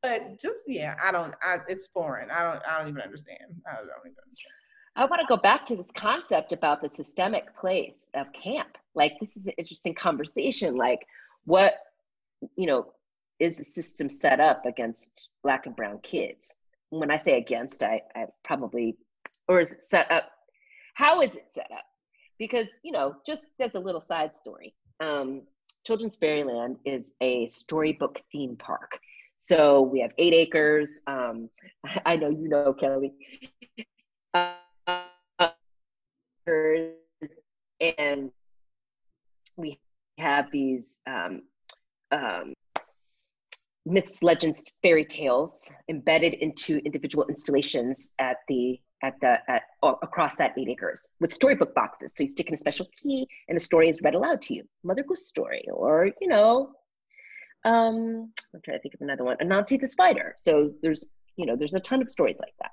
[SPEAKER 2] but just yeah i don't I, it's foreign i don't i don't even understand i don't even understand
[SPEAKER 1] I want to go back to this concept about the systemic place of camp. Like, this is an interesting conversation. Like, what, you know, is the system set up against Black and Brown kids? When I say against, I, I probably or is it set up? How is it set up? Because, you know, just as a little side story, um, Children's Fairyland is a storybook theme park. So we have eight acres. Um, I know you know, Kelly. Uh, and we have these um, um, myths, legends, fairy tales embedded into individual installations at the at the at across that eight acres with storybook boxes. So you stick in a special key, and the story is read aloud to you. Mother Goose story, or you know, um, I'm trying to think of another one. Anansi the spider. So there's you know there's a ton of stories like that.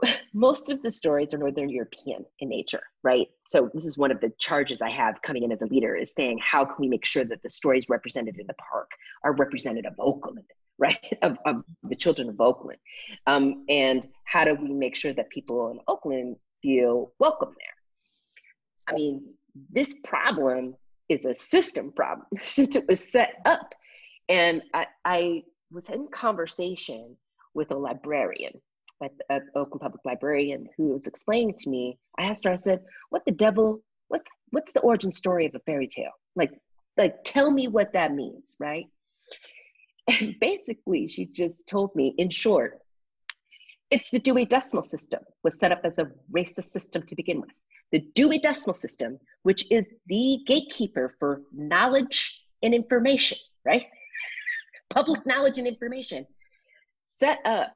[SPEAKER 1] most of the stories are Northern European in nature, right? So this is one of the charges I have coming in as a leader is saying, how can we make sure that the stories represented in the park are representative of Oakland, right? Of, of the children of Oakland. Um, and how do we make sure that people in Oakland feel welcome there? I mean, this problem is a system problem since it was set up. And I, I was in conversation with a librarian at, at Oakland Public Librarian who was explaining to me. I asked her, I said, "What the devil? What's what's the origin story of a fairy tale? Like, like tell me what that means, right?" And basically, she just told me, in short, it's the Dewey Decimal System was set up as a racist system to begin with. The Dewey Decimal System, which is the gatekeeper for knowledge and information, right? Public knowledge and information, set up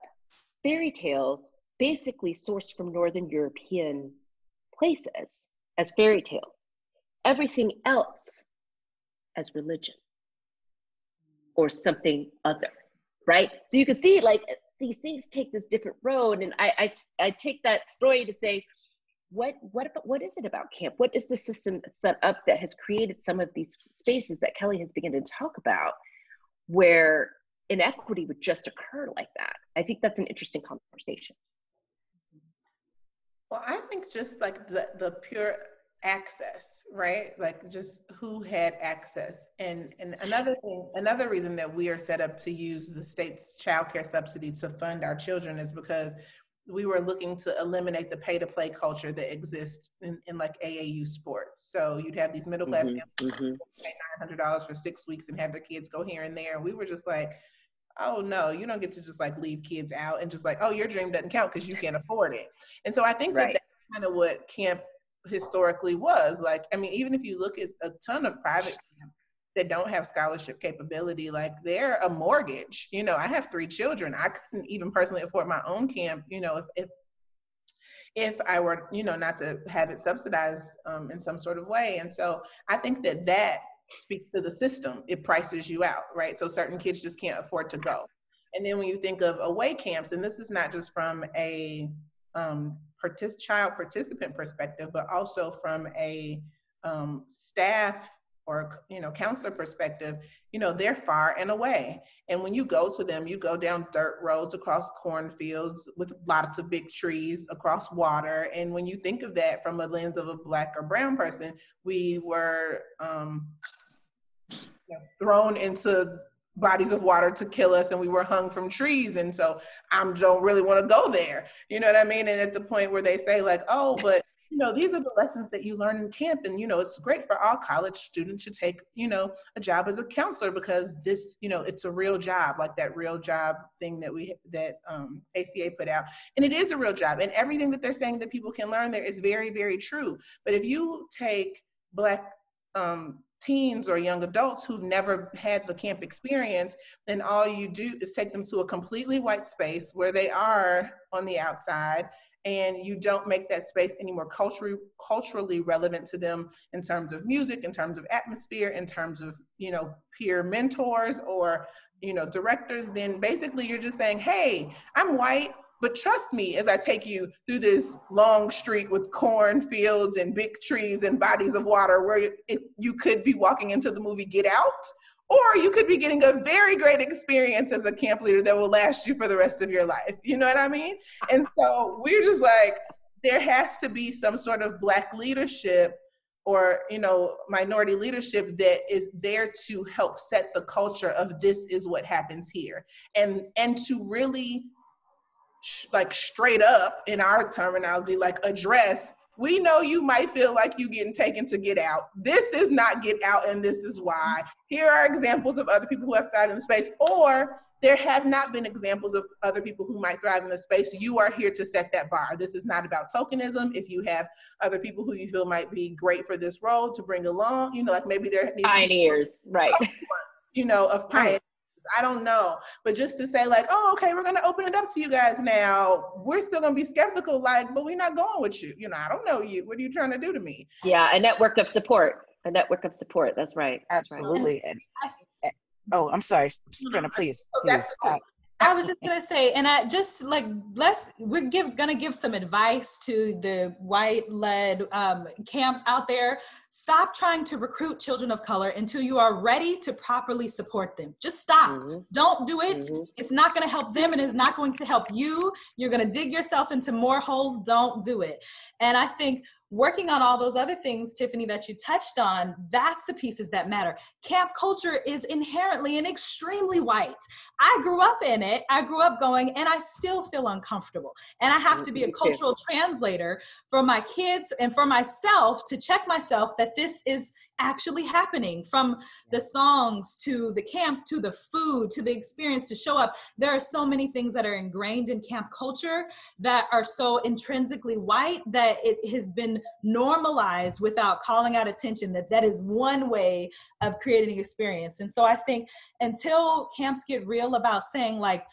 [SPEAKER 1] fairy tales basically sourced from Northern European places as fairy tales, everything else as religion or something other, right? So you can see like these things take this different road. And I, I, I take that story to say, what, what, about, what is it about camp? What is the system set up that has created some of these spaces that Kelly has begun to talk about where inequity would just occur like that. I think that's an interesting conversation.
[SPEAKER 2] Well, I think just like the, the pure access, right? Like just who had access. And and another thing, another reason that we are set up to use the state's child care subsidy to fund our children is because we were looking to eliminate the pay to play culture that exists in, in like AAU sports. So you'd have these middle class mm-hmm, mm-hmm. pay nine hundred dollars for six weeks and have their kids go here and there. We were just like, oh no, you don't get to just like leave kids out and just like, oh, your dream doesn't count because you can't afford it. And so I think right. that that's kind of what camp historically was. Like, I mean, even if you look at a ton of private camps, that don't have scholarship capability, like they're a mortgage. You know, I have three children. I couldn't even personally afford my own camp. You know, if if if I were, you know, not to have it subsidized um, in some sort of way. And so I think that that speaks to the system. It prices you out, right? So certain kids just can't afford to go. And then when you think of away camps, and this is not just from a um, partic- child participant perspective, but also from a um, staff or you know counselor perspective you know they're far and away. And when you go to them you go down dirt roads across cornfields with lots of big trees across water. And when you think of that from a lens of a black or brown person we were um, you know, thrown into bodies of water to kill us and we were hung from trees. And so i don't really want to go there. You know what i mean? And at the point where they say like oh but you know these are the lessons that you learn in camp. And you know it's great for all college students to take you know a job as a counselor because this you know it's a real job like that real job thing that we that um, aca put out. And it is a real job. And everything that they're saying that people can learn there is very very true. But if you take black um, teens or young adults who've never had the camp experience, then all you do is take them to a completely white space where they are on the outside and you don't make that space any more culturally culturally relevant to them in terms of music in terms of atmosphere in terms of you know peer mentors or you know directors then basically you're just saying hey i'm white but trust me as i take you through this long street with cornfields and big trees and bodies of water where you could be walking into the movie get out or you could be getting a very great experience as a camp leader that will last you for the rest of your life. You know what I mean? And so we're just like, there has to be some sort of black leadership or you know minority leadership that is there to help set the culture of this is what happens here and and to really sh- like straight up in our terminology like address we know you might feel like you're getting taken to get out. This is not get out, and this is why. Here are examples of other people who have thrived in the space, or there have not been examples of other people who might thrive in the space. You are here to set that bar. This is not about tokenism. If you have other people who you feel might be great for this role to bring along, you know, like maybe there needs
[SPEAKER 1] pioneers, right?
[SPEAKER 2] You know, of pioneers I don't know. But just to say, like, oh, okay, we're gonna open it up to you guys now. We're still gonna be skeptical, like, but we're not going with you. You know, I don't know you. What are you trying to do to me?
[SPEAKER 1] Yeah, a network of support. A network of support. That's right.
[SPEAKER 3] Absolutely. Right. And, oh, I'm sorry, Sprinna, please.
[SPEAKER 2] Oh, please.
[SPEAKER 3] Uh,
[SPEAKER 4] I was just gonna say, and I just like let's we're give, gonna give some advice to the white-led um, camps out there. Stop trying to recruit children of color until you are ready to properly support them. Just stop. Mm-hmm. Don't do it. Mm-hmm. It's not gonna help them, and it's not going to help you. You're gonna dig yourself into more holes. Don't do it. And I think working on all those other things, Tiffany, that you touched on, that's the pieces that matter. Camp culture is inherently and extremely white. I grew up in it. I grew up going, and I still feel uncomfortable. And I have to be a cultural translator for my kids and for myself to check myself that this is actually happening from the songs to the camps to the food to the experience to show up. There are so many things that are ingrained in camp culture that are so intrinsically white that it has been normalized without calling out attention that that is one way of creating experience. And so i think until camps get real about saying like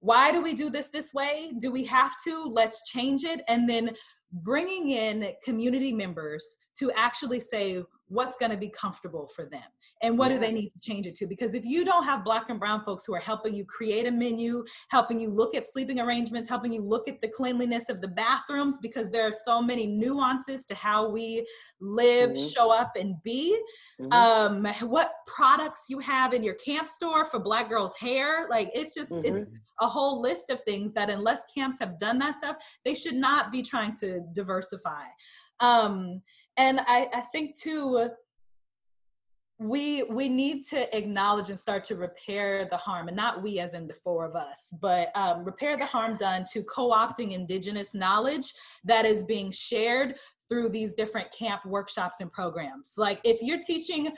[SPEAKER 4] why do we do this this way? Do we have to? Let's change it. And then bringing in community members to actually say what's going to be comfortable for them and what do they need to change it to because if you don't have black and brown folks who are helping you create a menu helping you look at sleeping arrangements helping you look at the cleanliness of the bathrooms because there are so many nuances to how we live mm-hmm. show up and be mm-hmm. um, what products you have in your camp store for black girls hair like it's just mm-hmm. it's a whole list of things that unless camps have done that stuff they should not be trying to diversify um, and I, I think too we we need to acknowledge and start to repair the harm and not we as in the four of us but um, repair the harm done to co-opting indigenous knowledge that is being shared through these different camp workshops and programs. Like if you're teaching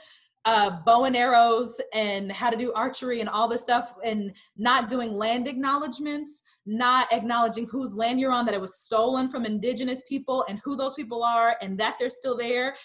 [SPEAKER 4] uh, bow and arrows and how to do archery and all this stuff and not doing land acknowledgments not acknowledging whose land you're on that it was stolen from indigenous people and who those people are and that they're still there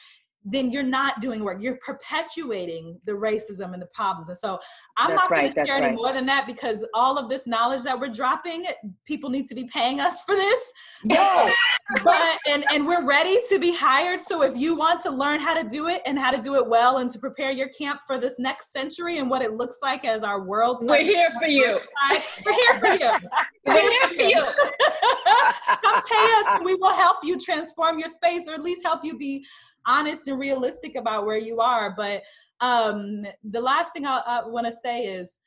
[SPEAKER 4] then you're not doing work. You're perpetuating the racism and the problems. And so I'm
[SPEAKER 1] That's
[SPEAKER 4] not going
[SPEAKER 1] right,
[SPEAKER 4] to share
[SPEAKER 1] that's
[SPEAKER 4] any
[SPEAKER 1] right.
[SPEAKER 4] more than that because all of this knowledge that we're dropping, people need to be paying us for this.
[SPEAKER 1] No.
[SPEAKER 4] but and and we're ready to be hired. So if you want to learn how to do it and how to do it well and to prepare your camp for this next century and what it looks like as our world
[SPEAKER 1] We're here for you.
[SPEAKER 4] diversify, We're here for you.
[SPEAKER 1] We're here for you.
[SPEAKER 4] Come pay us and we will help you transform your space or at least help you be honest and realistic about where you are. But um, the last thing I, I want to say is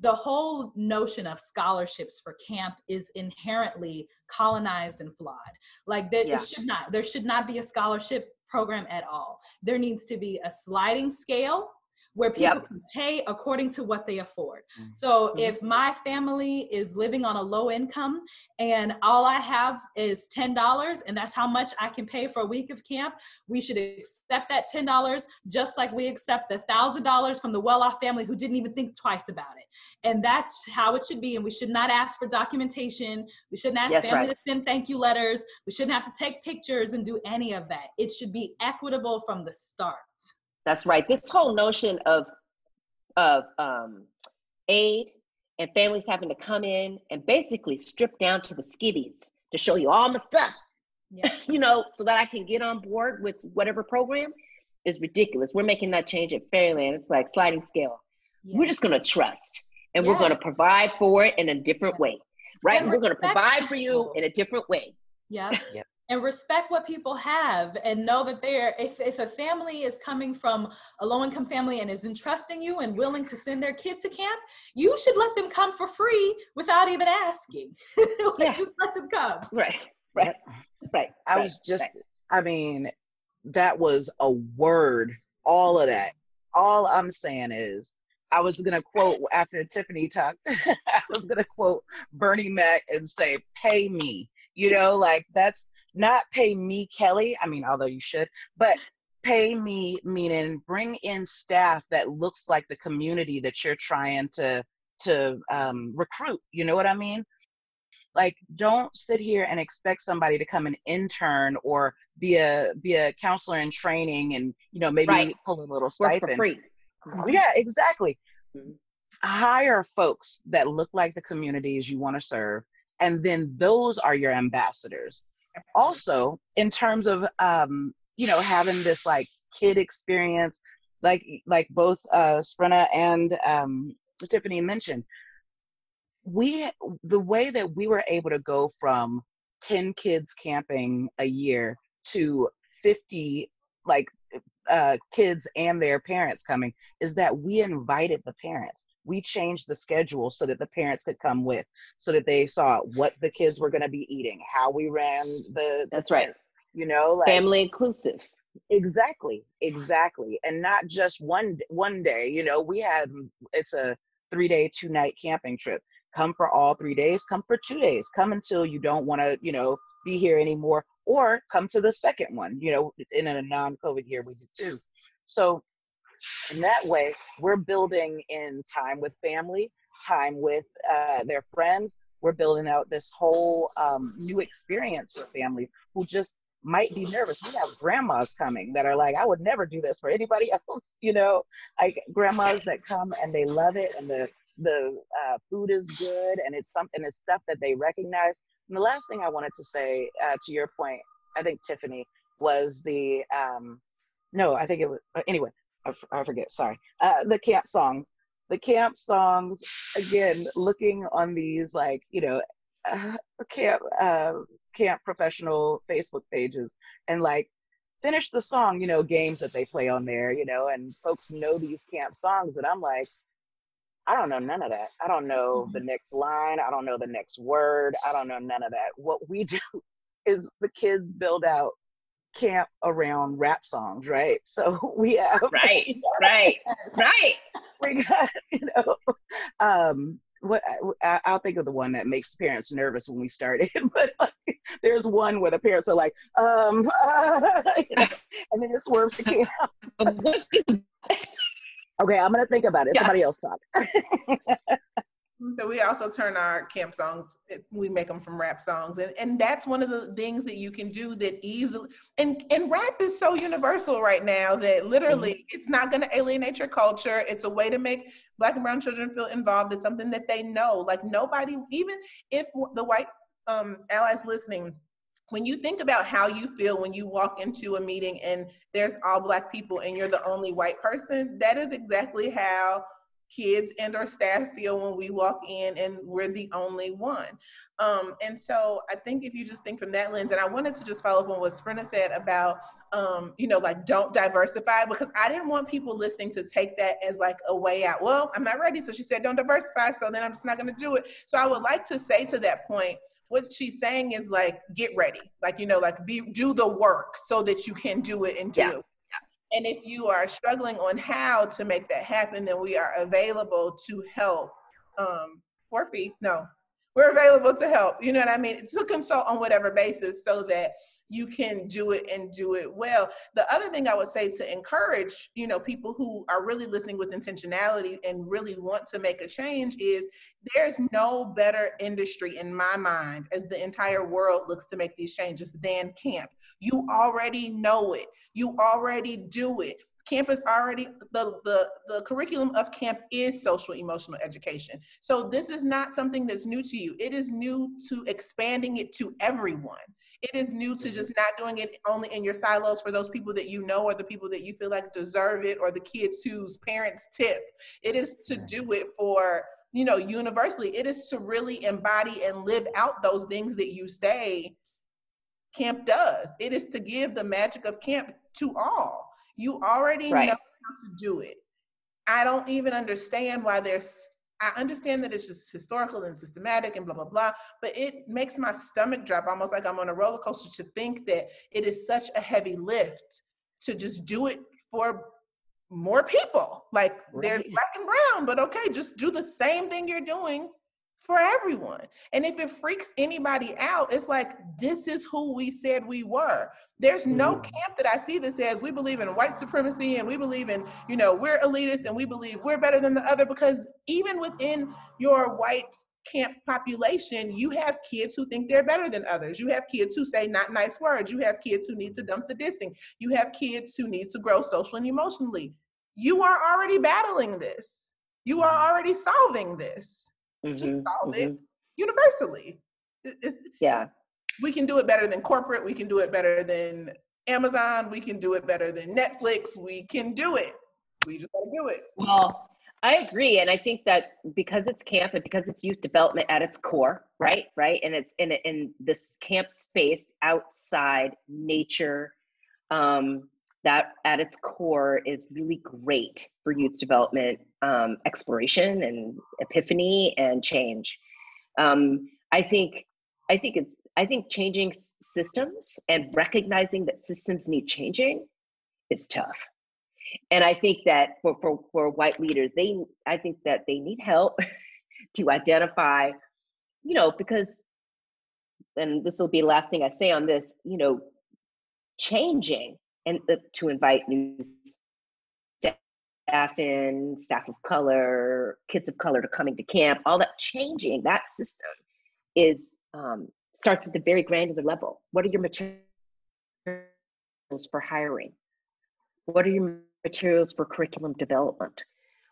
[SPEAKER 4] the whole notion of scholarships for camp is inherently colonized and flawed. Like that,
[SPEAKER 1] Yeah.
[SPEAKER 4] it should not. There should not be a scholarship program at all. There needs to be a sliding scale where people
[SPEAKER 1] Yep.
[SPEAKER 4] can pay according to what they afford.
[SPEAKER 3] Mhm.
[SPEAKER 4] So
[SPEAKER 1] Mhm.
[SPEAKER 4] if my family is living on a low income and all I have is $10 and that's how much I can pay for a week of camp, we should accept that $10 just like we accept the $1,000 from the well-off family who didn't even think twice about it. And that's how it should be and we should not ask for documentation. We shouldn't ask
[SPEAKER 1] That's
[SPEAKER 4] family
[SPEAKER 1] right.
[SPEAKER 4] to send thank you letters. We shouldn't have to take pictures and do any of that. It should be equitable from the start.
[SPEAKER 1] That's right. This whole notion of of um, aid and families having to come in and basically strip down to the skivvies to show you all my stuff,
[SPEAKER 4] Yeah.
[SPEAKER 1] you know, so that I can get on board with whatever program is ridiculous. We're making that change at Fairyland. It's like sliding scale.
[SPEAKER 4] Yeah.
[SPEAKER 1] We're just going to trust and we're going to provide for it in a different way, right?
[SPEAKER 4] And
[SPEAKER 1] we're going to provide for you in a different way.
[SPEAKER 4] Yeah.
[SPEAKER 3] Yep.
[SPEAKER 4] And respect what people have and know that they're if if a family is coming from a low income family and is entrusting you and willing to send their kid to camp, you should let them come for free without even asking. Like,
[SPEAKER 1] Yeah.
[SPEAKER 4] Just let them come.
[SPEAKER 1] Right, right, right.
[SPEAKER 3] I
[SPEAKER 1] right,
[SPEAKER 3] was just,
[SPEAKER 1] right.
[SPEAKER 3] I mean, that was a word, all of that. All I'm saying is, I was going to quote after Tiffany talked, I was going to quote Bernie Mac and say, pay me. You know, like that's not pay me, Kelly. I mean, although you should, but pay me meaning bring in staff that looks like the community that you're trying to to um, recruit. You know what I mean? like don't sit here and expect somebody to come an intern or be a be a counselor in training and you know maybe
[SPEAKER 1] Right.
[SPEAKER 3] pull a little
[SPEAKER 1] Work for free.
[SPEAKER 3] yeah exactly
[SPEAKER 1] Mhm.
[SPEAKER 3] hire folks that look like the communities you want to serve and then those are your ambassadors also in terms of um you know having this like kid experience like like both uh Sprinna and um Tiffany mentioned we the way that we were able to go from 10 kids camping a year to 50 like uh, kids and their parents coming is that we invited the parents we changed the schedule so that the parents could come with so that they saw what the kids were going to be eating how we ran the, the
[SPEAKER 1] That's right.
[SPEAKER 3] tents, you know like
[SPEAKER 1] Family inclusive.
[SPEAKER 3] exactly exactly and not just one one day you know we had mm, it's a three day two night camping trip come for all three days come for two days come until you don't want to you know be here anymore or come to the second one you know in a non-covid year we did too so in that way we're building in time with family time with uh, their friends we're building out this whole um, new experience for families who just might be nervous. We have grandmas coming that are like, I would never do this for anybody else, you know, like grandmas that come and they love it and the the uh, food is good and it's something it's stuff that they recognize. And the last thing I wanted to say uh, to your point, I think Tiffany was the um, no, I think it was anyway. I, forget. Sorry, uh, the camp songs. The camp songs again. Looking on these like you know uh, camp uh, camp professional Facebook pages and like finish the song, you know, games that they play on there, you know, and folks know these camp songs that I'm like, I don't know none of that. I don't know the next line. I don't know the next word. I don't know none of that. What we do is the kids build out camp around rap songs, right? So we have
[SPEAKER 1] Right, right, right.
[SPEAKER 3] we got, you know, um, what I, I'll think of the one that makes parents nervous when we started, but like, there's one where the parents are like, um, uh, you know, and then it swerves to camp. Okay, I'm gonna think about it.
[SPEAKER 1] Yeah.
[SPEAKER 3] Somebody else talk.
[SPEAKER 2] So we also turn our camp songs, we make them from rap songs. And, and that's one of the things that you can do that easily, and, and rap is so universal right now that literally mm-hmm. it's not gonna alienate your culture. It's a way to make black and brown children feel involved. It's something that they know. Like nobody, even if the white um, allies listening, when you think about how you feel when you walk into a meeting and there's all black people and you're the only white person, that is exactly how kids and our staff feel when we walk in and we're the only one. Um, and so I think if you just think from that lens, and I wanted to just follow up on what Sprinna said about, um, you know, like don't diversify because I didn't want people listening to take that as like a way out. Well, I'm not ready. So she said, don't diversify. So then I'm just not going to do it. So I would like to say to that point, what she's saying is like get ready like you know like be do the work so that you can do it and do yeah. it and if you are struggling on how to make that happen then we are available to help um for fee no we're available to help you know what i mean to consult on whatever basis so that you can do it and do it well. The other thing I would say to encourage, you know, people who are really listening with intentionality and really want to make a change is there's no better industry in my mind as the entire world looks to make these changes than camp. You already know it. You already do it campus already the, the the curriculum of camp is social emotional education so this is not something that's new to you it is new to expanding it to everyone it is new to just not doing it only in your silos for those people that you know or the people that you feel like deserve it or the kids whose parents tip. It is to do it for, you know, universally. It is to really embody and live out those things that you say camp does. It is to give the magic of camp to all. You already right. know how to do it. I don't even understand why there's I understand that it's just historical and systematic and blah, blah, blah, but it makes my stomach drop almost like I'm on a roller coaster to think that it is such a heavy lift to just do it for more people. Like right. they're black and brown, but okay, just do the same thing you're doing for everyone. And if it freaks anybody out, it's like, this is who we said we were. There's no mm. camp that I see that says we believe in white supremacy and we believe in, you know, we're elitist and we believe we're better than the other because even within your white camp population, you have kids who think they're better than others. You have kids who say not nice words. You have kids who need to dump the dissing. You have kids who need to grow socially and emotionally. You are already battling this. You are already solving this mm-hmm, solve mm-hmm. it universally. It's,
[SPEAKER 1] yeah.
[SPEAKER 2] We can do it better than corporate. We can do it better than Amazon. We can do it better than Netflix. We can do it. We just gotta do it.
[SPEAKER 1] Well, I agree, and I think that because it's camp and because it's youth development at its core, right, right, and it's in in this camp space outside nature, um, that at its core is really great for youth development um, exploration and epiphany and change. Um, i think i think it's i think changing systems and recognizing that systems need changing is tough. And i think that for for, for white leaders they i think that they need help to identify you know because and this will be the last thing i say on this you know changing and uh, to invite new staff in, staff of color, kids of color to coming to camp, all that changing that system is um, starts at the very granular level. What are your materials for hiring? What are your materials for curriculum development?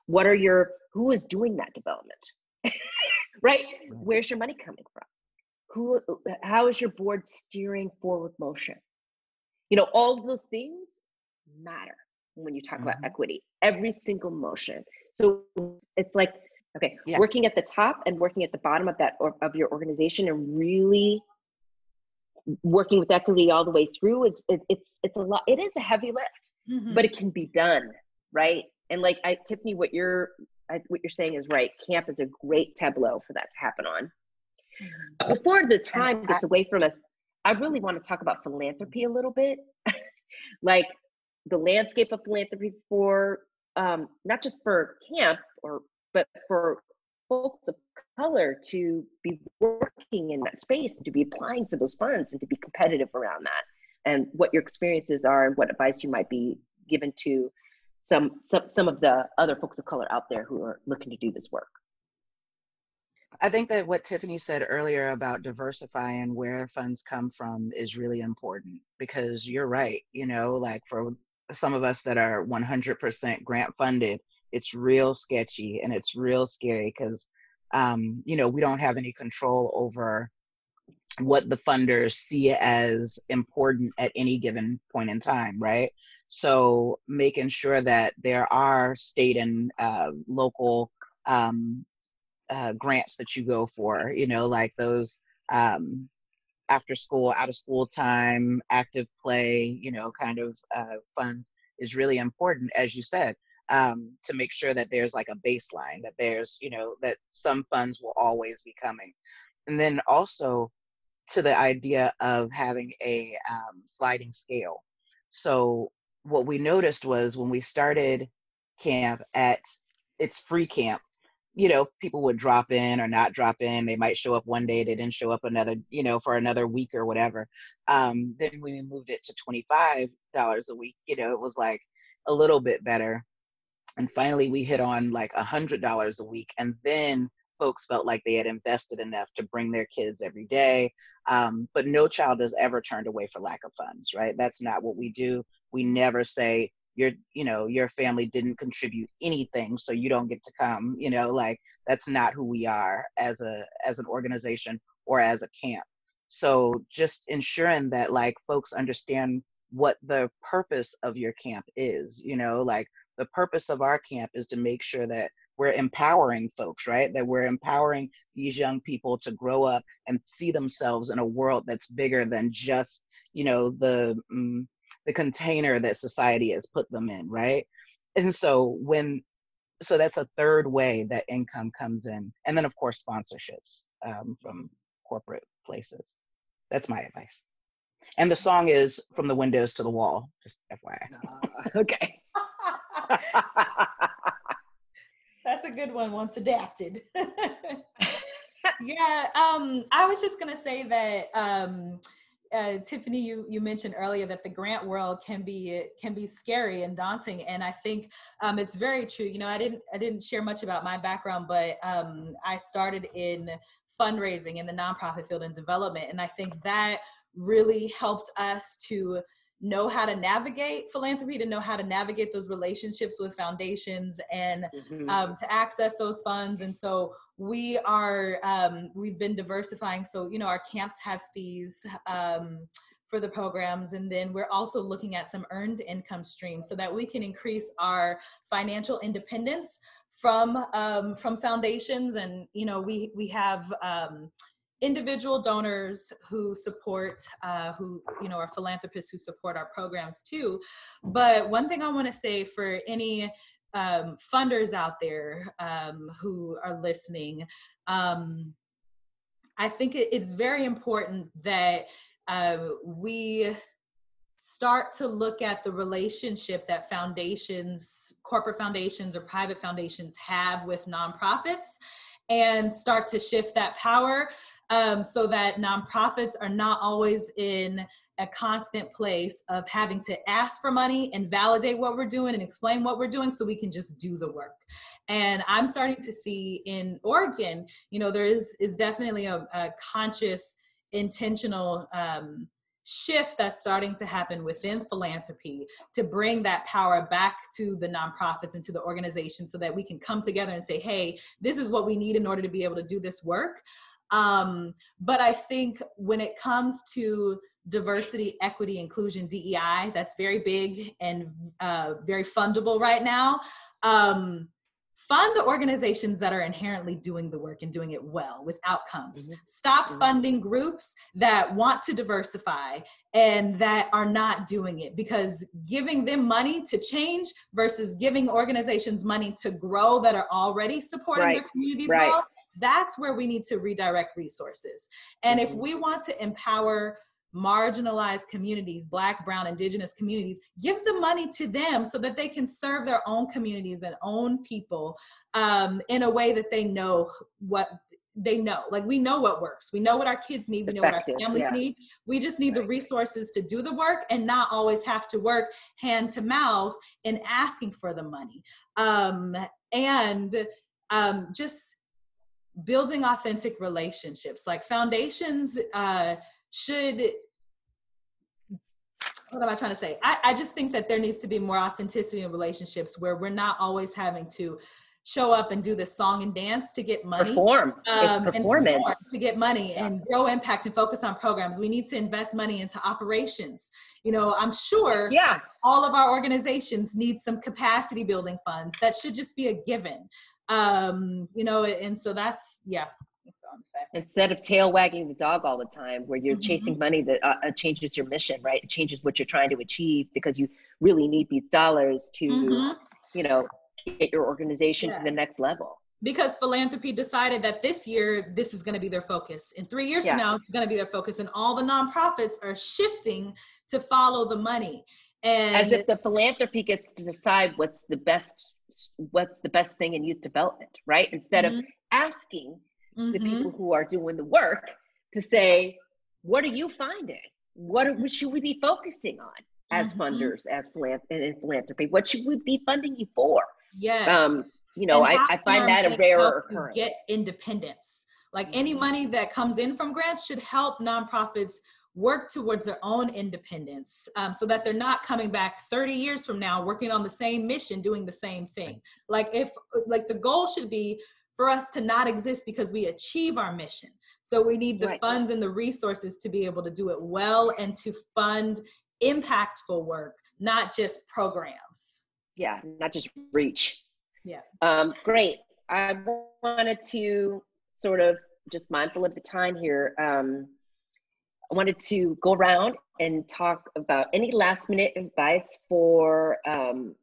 [SPEAKER 1] What are your who is doing that development? right? Where's your money coming from? Who how is your board steering forward motion? You know, all of those things matter when you talk mm-hmm. about equity, every single motion. So it's like, okay, yeah. working at the top and working at the bottom of that or, of your organization and really working with equity all the way through is it, it's it's a lot it is a heavy lift mm-hmm. but it can be done right and like i tiffany what you're I, what you're saying is right camp is a great tableau for that to happen on mm-hmm. before the time gets away from us I really want to talk about philanthropy a little bit, like the landscape of philanthropy for um, not just for camp or but for folks of color to be working in that space to be applying for those funds and to be competitive around that and what your experiences are and what advice you might be given to some some some of the other folks of color out there who are looking to do this work
[SPEAKER 3] I think that what Tiffany said earlier about diversifying where funds come from is really important because you're right. You know, like for some of us that are 100% grant funded, it's real sketchy and it's real scary because, um, you know, we don't have any control over what the funders see as important at any given point in time, right? So making sure that there are state and uh, local um, uh, grants that you go for, you know, like those um, after school, out of school time, active play, you know, kind of uh, funds is really important, as you said, um, to make sure that there's like a baseline, that there's, you know, that some funds will always be coming. And then also to the idea of having a um, sliding scale. So what we noticed was when we started camp at it's free camp you know people would drop in or not drop in they might show up one day they didn't show up another you know for another week or whatever. Um, then we moved it to $25 a week you know it was like a little bit better. And finally we hit on like a $100 a week and then folks felt like they had invested enough to bring their kids every day. Um, but no child is ever turned away for lack of funds right? That's not what we do. We never say your you know your family didn't contribute anything so you don't get to come you know like that's not who we are as a as an organization or as a camp. So just ensuring that like folks understand what the purpose of your camp is you know like the purpose of our camp is to make sure that we're empowering folks right? That we're empowering these young people to grow up and see themselves in a world that's bigger than just you know the um, the container that society has put them in, right? And so when so that's a third way that income comes in, and then of course sponsorships um, from corporate places. That's my advice. And the song is "From the Windows to the Wall." Just FYI.
[SPEAKER 1] Uh, okay.
[SPEAKER 4] That's a good one once adapted. yeah, um, I was just gonna say that um, uh, Tiffany, you you mentioned earlier that the grant world can be can be scary and daunting, and I think um, it's very true. You know, I didn't I didn't share much about my background, but um, I started in fundraising in the nonprofit field and development, and I think that really helped us to know how to navigate philanthropy, to know how to navigate those relationships with foundations and mm-hmm. um, to access those funds. And so we are, um, we've been diversifying. So, you know, our camps have fees. Um, for the programs and then we're also looking at some earned income streams so that we can increase our financial independence from um, from foundations and you know we we have um, individual donors who support uh, who you know are philanthropists who support our programs too. But one thing i want to say for any um, funders out there um, who are listening um, i think it, it's very important that uh, we start to look at the relationship that foundations corporate foundations or private foundations have with nonprofits and start to shift that power um, so that nonprofits are not always in a constant place of having to ask for money and validate what we're doing and explain what we're doing so we can just do the work. And i'm starting to see in oregon you know there is is definitely a, a conscious intentional um, shift that's starting to happen within philanthropy to bring that power back to the nonprofits and to the organization so that we can come together and say hey this is what we need in order to be able to do this work um, but I think when it comes to diversity, equity, inclusion, DEI, that's very big and uh, very fundable right now. Um, fund the organizations that are inherently doing the work and doing it well with outcomes. Mm-hmm. Stop mm-hmm. funding groups that want to diversify and that are not doing it because giving them money to change versus giving organizations money to grow that are already supporting right. their communities right. well that's where we need to redirect resources. And mm-hmm. if we want to empower marginalized communities, Black, Brown, Indigenous communities, give the money to them so that they can serve their own communities and own people um, in a way that they know what they know. Like we know what works. We know what our kids need. We know what our families yeah. need. We just need right. the resources to do the work and not always have to work hand to mouth in asking for the money. Um, and um, just building authentic relationships. Like foundations uh, should what am I trying to say? I, I just think that there needs to be more authenticity in relationships where we're not always having to show up and do this song and dance to get money.
[SPEAKER 1] Perform. Um, it's performance.
[SPEAKER 4] to get money and grow impact and focus on programs. We need to invest money into operations. You know, I'm sure
[SPEAKER 1] yeah.
[SPEAKER 4] all of our organizations need some capacity building funds. That should just be a given. Um, you know, and so that's yeah. That's all I'm saying.
[SPEAKER 1] Instead of tail wagging the dog all the time, where you're mm-hmm. chasing money that uh, uh, changes your mission, right? It changes what you're trying to achieve because you really need these dollars to, mm-hmm. you know, get your organization yeah. to the next level
[SPEAKER 4] because philanthropy decided that this year this is going to be their focus in three years yeah. from now it's going to be their focus and all the nonprofits are shifting to follow the money and
[SPEAKER 1] as if the philanthropy gets to decide what's the best what's the best thing in youth development right instead mm-hmm. of asking mm-hmm. the people who are doing the work to say what are you finding what, are, what should we be focusing on as mm-hmm. funders as in philanthropy what should we be funding you for
[SPEAKER 4] Yes.
[SPEAKER 1] Um, you know, I, I find that a rare occurrence.
[SPEAKER 4] Get independence. Like any mm-hmm. money that comes in from grants should help nonprofits work towards their own independence um, so that they're not coming back 30 years from now working on the same mission doing the same thing like if like the goal should be for us to not exist because we achieve our mission so we need the right. funds and the resources to be able to do it well and to fund impactful work not just programs
[SPEAKER 1] yeah, not just reach.
[SPEAKER 4] Yeah.
[SPEAKER 1] Um, great. I wanted to sort of just mindful of the time here. Um, I wanted to go around and talk about any last minute advice for um,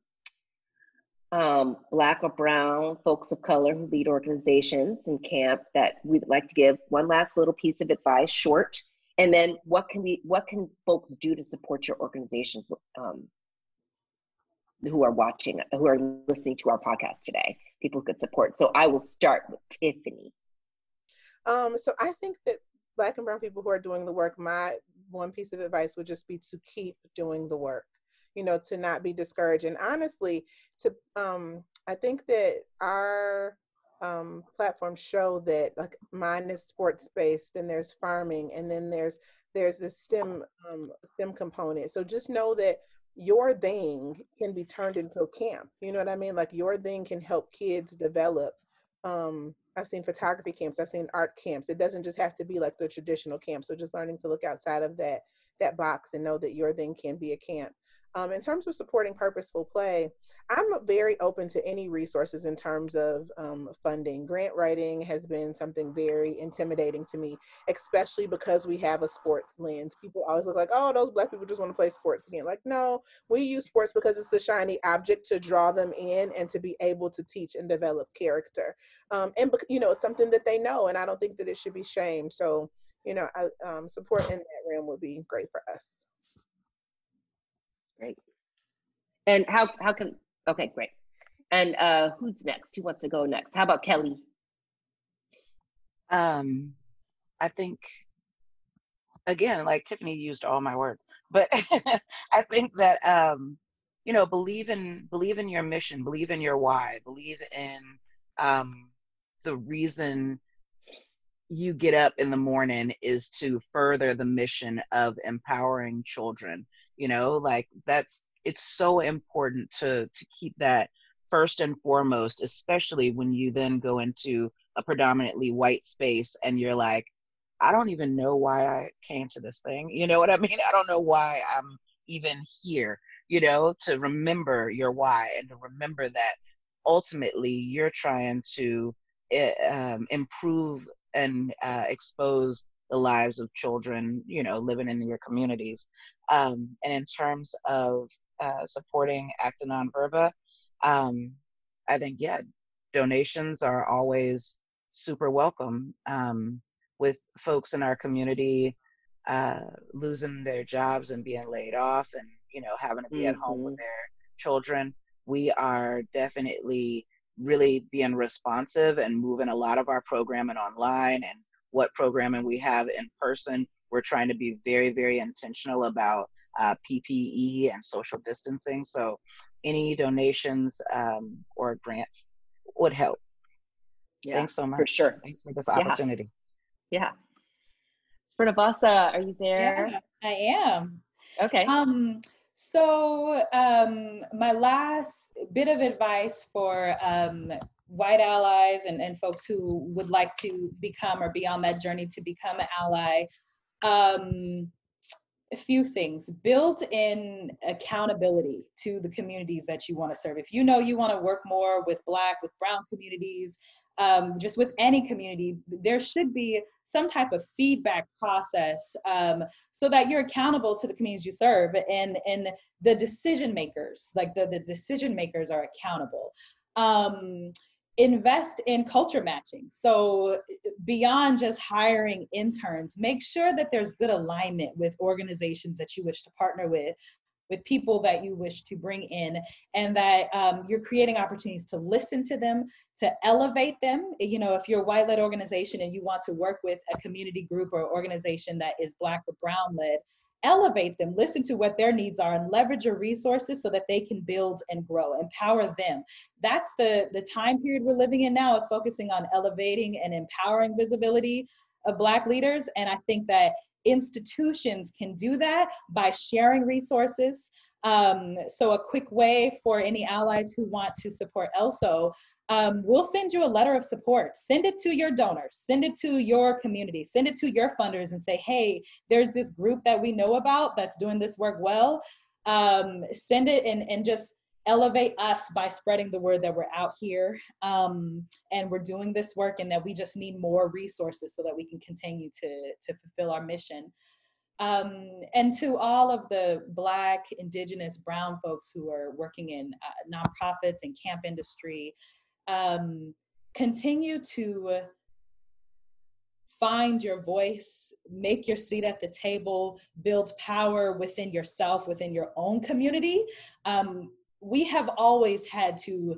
[SPEAKER 1] um, Black or Brown folks of color who lead organizations in camp that we'd like to give one last little piece of advice, short, and then what can we, what can folks do to support your organizations um, who are watching, who are listening to our podcast today, people could support. So I will start with Tiffany.
[SPEAKER 2] Um, so I think that Black and Brown people who are doing the work, my one piece of advice would just be to keep doing the work, you know, to not be discouraged. And honestly, to um, I think that our um, platforms show that like mine is sports based, then there's farming, and then there's there's the STEM um, STEM component. So just know that your thing can be turned into a camp. You know what I mean? Like your thing can help kids develop. Um, I've seen photography camps, I've seen art camps. It doesn't just have to be like the traditional camp. So just learning to look outside of that that box and know that your thing can be a camp. Um, in terms of supporting purposeful play, I'm very open to any resources in terms of um, funding. Grant writing has been something very intimidating to me, especially because we have a sports lens. People always look like, oh, those black people just want to play sports again. Like, no, we use sports because it's the shiny object to draw them in and to be able to teach and develop character. Um, and, you know, it's something that they know, and I don't think that it should be shamed. So, you know, I, um, support in that realm would be great for us.
[SPEAKER 1] Great. And how how can okay, great. And uh who's next? Who wants to go next? How about Kelly?
[SPEAKER 3] Um I think again, like Tiffany used all my words, but I think that um, you know, believe in believe in your mission, believe in your why, believe in um the reason you get up in the morning is to further the mission of empowering children you know like that's it's so important to to keep that first and foremost especially when you then go into a predominantly white space and you're like i don't even know why i came to this thing you know what i mean? I don't know why i'm even here you know to remember your why and to remember that ultimately you're trying to eh, um, improve and uh, expose the lives of children you know living in your communities. Um, and in terms of uh, supporting Acta Non Verba, um, I think, yeah, donations are always super welcome. Um, with folks in our community uh, losing their jobs and being laid off and, you know, having to be mm-hmm. at home with mm-hmm. their children, we are definitely really being responsive and moving a lot of our programming online and what programming we have in person we're trying to be very, very intentional about uh, PPE and social distancing. So any donations um, or grants would help. Yeah, Thanks so much.
[SPEAKER 1] For sure.
[SPEAKER 3] Thanks for this opportunity.
[SPEAKER 1] Yeah. yeah. Srinivasa, are you there?
[SPEAKER 4] Yeah, I am.
[SPEAKER 1] Okay.
[SPEAKER 4] Um, so um, my last bit of advice for um, white allies and, and folks who would like to become or be on that journey to become an ally um, a few things. Built in accountability to the communities that you want to serve. If you know you want to work more with black with brown communities um, just with any community there should be some type of feedback process um, so that you're accountable to the communities you serve and and the decision makers like the, the decision makers are accountable. Um, invest in culture matching. So, beyond just hiring interns, make sure that there's good alignment with organizations that you wish to partner with, with people that you wish to bring in, and that um, you're creating opportunities to listen to them, to elevate them. You know, if you're a white led organization and you want to work with a community group or organization that is Black or Brown led, elevate them, listen to what their needs are, and leverage your resources so that they can build and grow, empower them. That's the, the time period we're living in now is focusing on elevating and empowering visibility of Black leaders. And I think that institutions can do that by sharing resources. Um, so a quick way for any allies who want to support ELSO um, we'll send you a letter of support. Send it to your donors, send it to your community, send it to your funders and say, hey, there's this group that we know about that's doing this work well. Um, send it and, and just elevate us by spreading the word that we're out here um, and we're doing this work and that we just need more resources so that we can continue to, to fulfill our mission. Um, and to all of the Black, Indigenous, Brown folks who are working in uh, nonprofits and camp industry, um, continue to find your voice, make your seat at the table, build power within yourself, within your own community. Um, we have always had to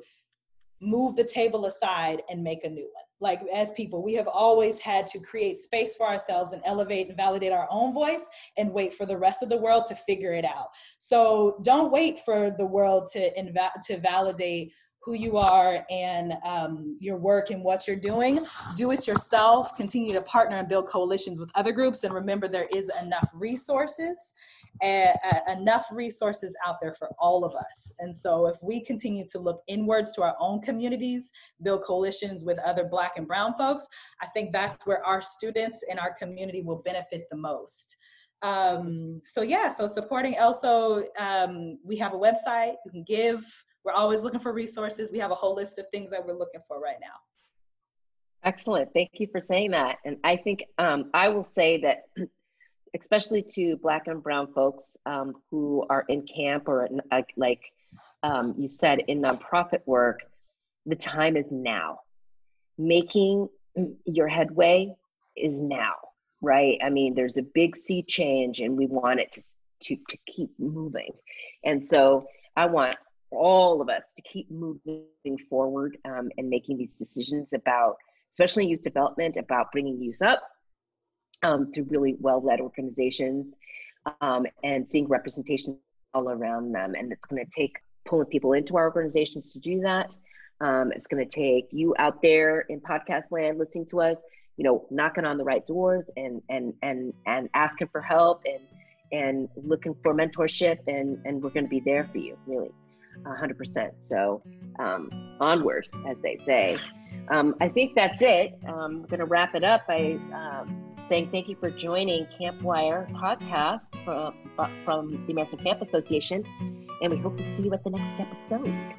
[SPEAKER 4] move the table aside and make a new one. Like, as people, we have always had to create space for ourselves and elevate and validate our own voice and wait for the rest of the world to figure it out. So, don't wait for the world to, inv- to validate who you are and um, your work and what you're doing. Do it yourself. Continue to partner and build coalitions with other groups. And remember, there is enough resources, uh, enough resources out there for all of us. And so, if we continue to look inwards to our own communities, build coalitions with other Black and Brown folks, I think that's where our students and our community will benefit the most. Um, so yeah, so supporting ELSO, um, we have a website. You can give we're always looking for resources. We have a whole list of things that we're looking for right now.
[SPEAKER 1] Excellent. Thank you for saying that. And I think um, I will say that, especially to Black and Brown folks um, who are in camp or in, uh, like um, you said, in nonprofit work, the time is now. Making your headway is now, right? I mean, there's a big sea change and we want it to, to, to keep moving. And so I want all of us to keep moving forward um, and making these decisions about, especially youth development, about bringing youth up um, through really well-led organizations um, and seeing representation all around them. And it's going to take pulling people into our organizations to do that. Um, it's going to take you out there in podcast land listening to us, you know, knocking on the right doors and and and and asking for help and and looking for mentorship and and we're going to be there for you really 100%. So um, onward, as they say. Um, I think that's it. Um, I'm going to wrap it up by um, saying thank you for joining Campwire podcast from, from the American Camp Association. And we hope to see you at the next episode.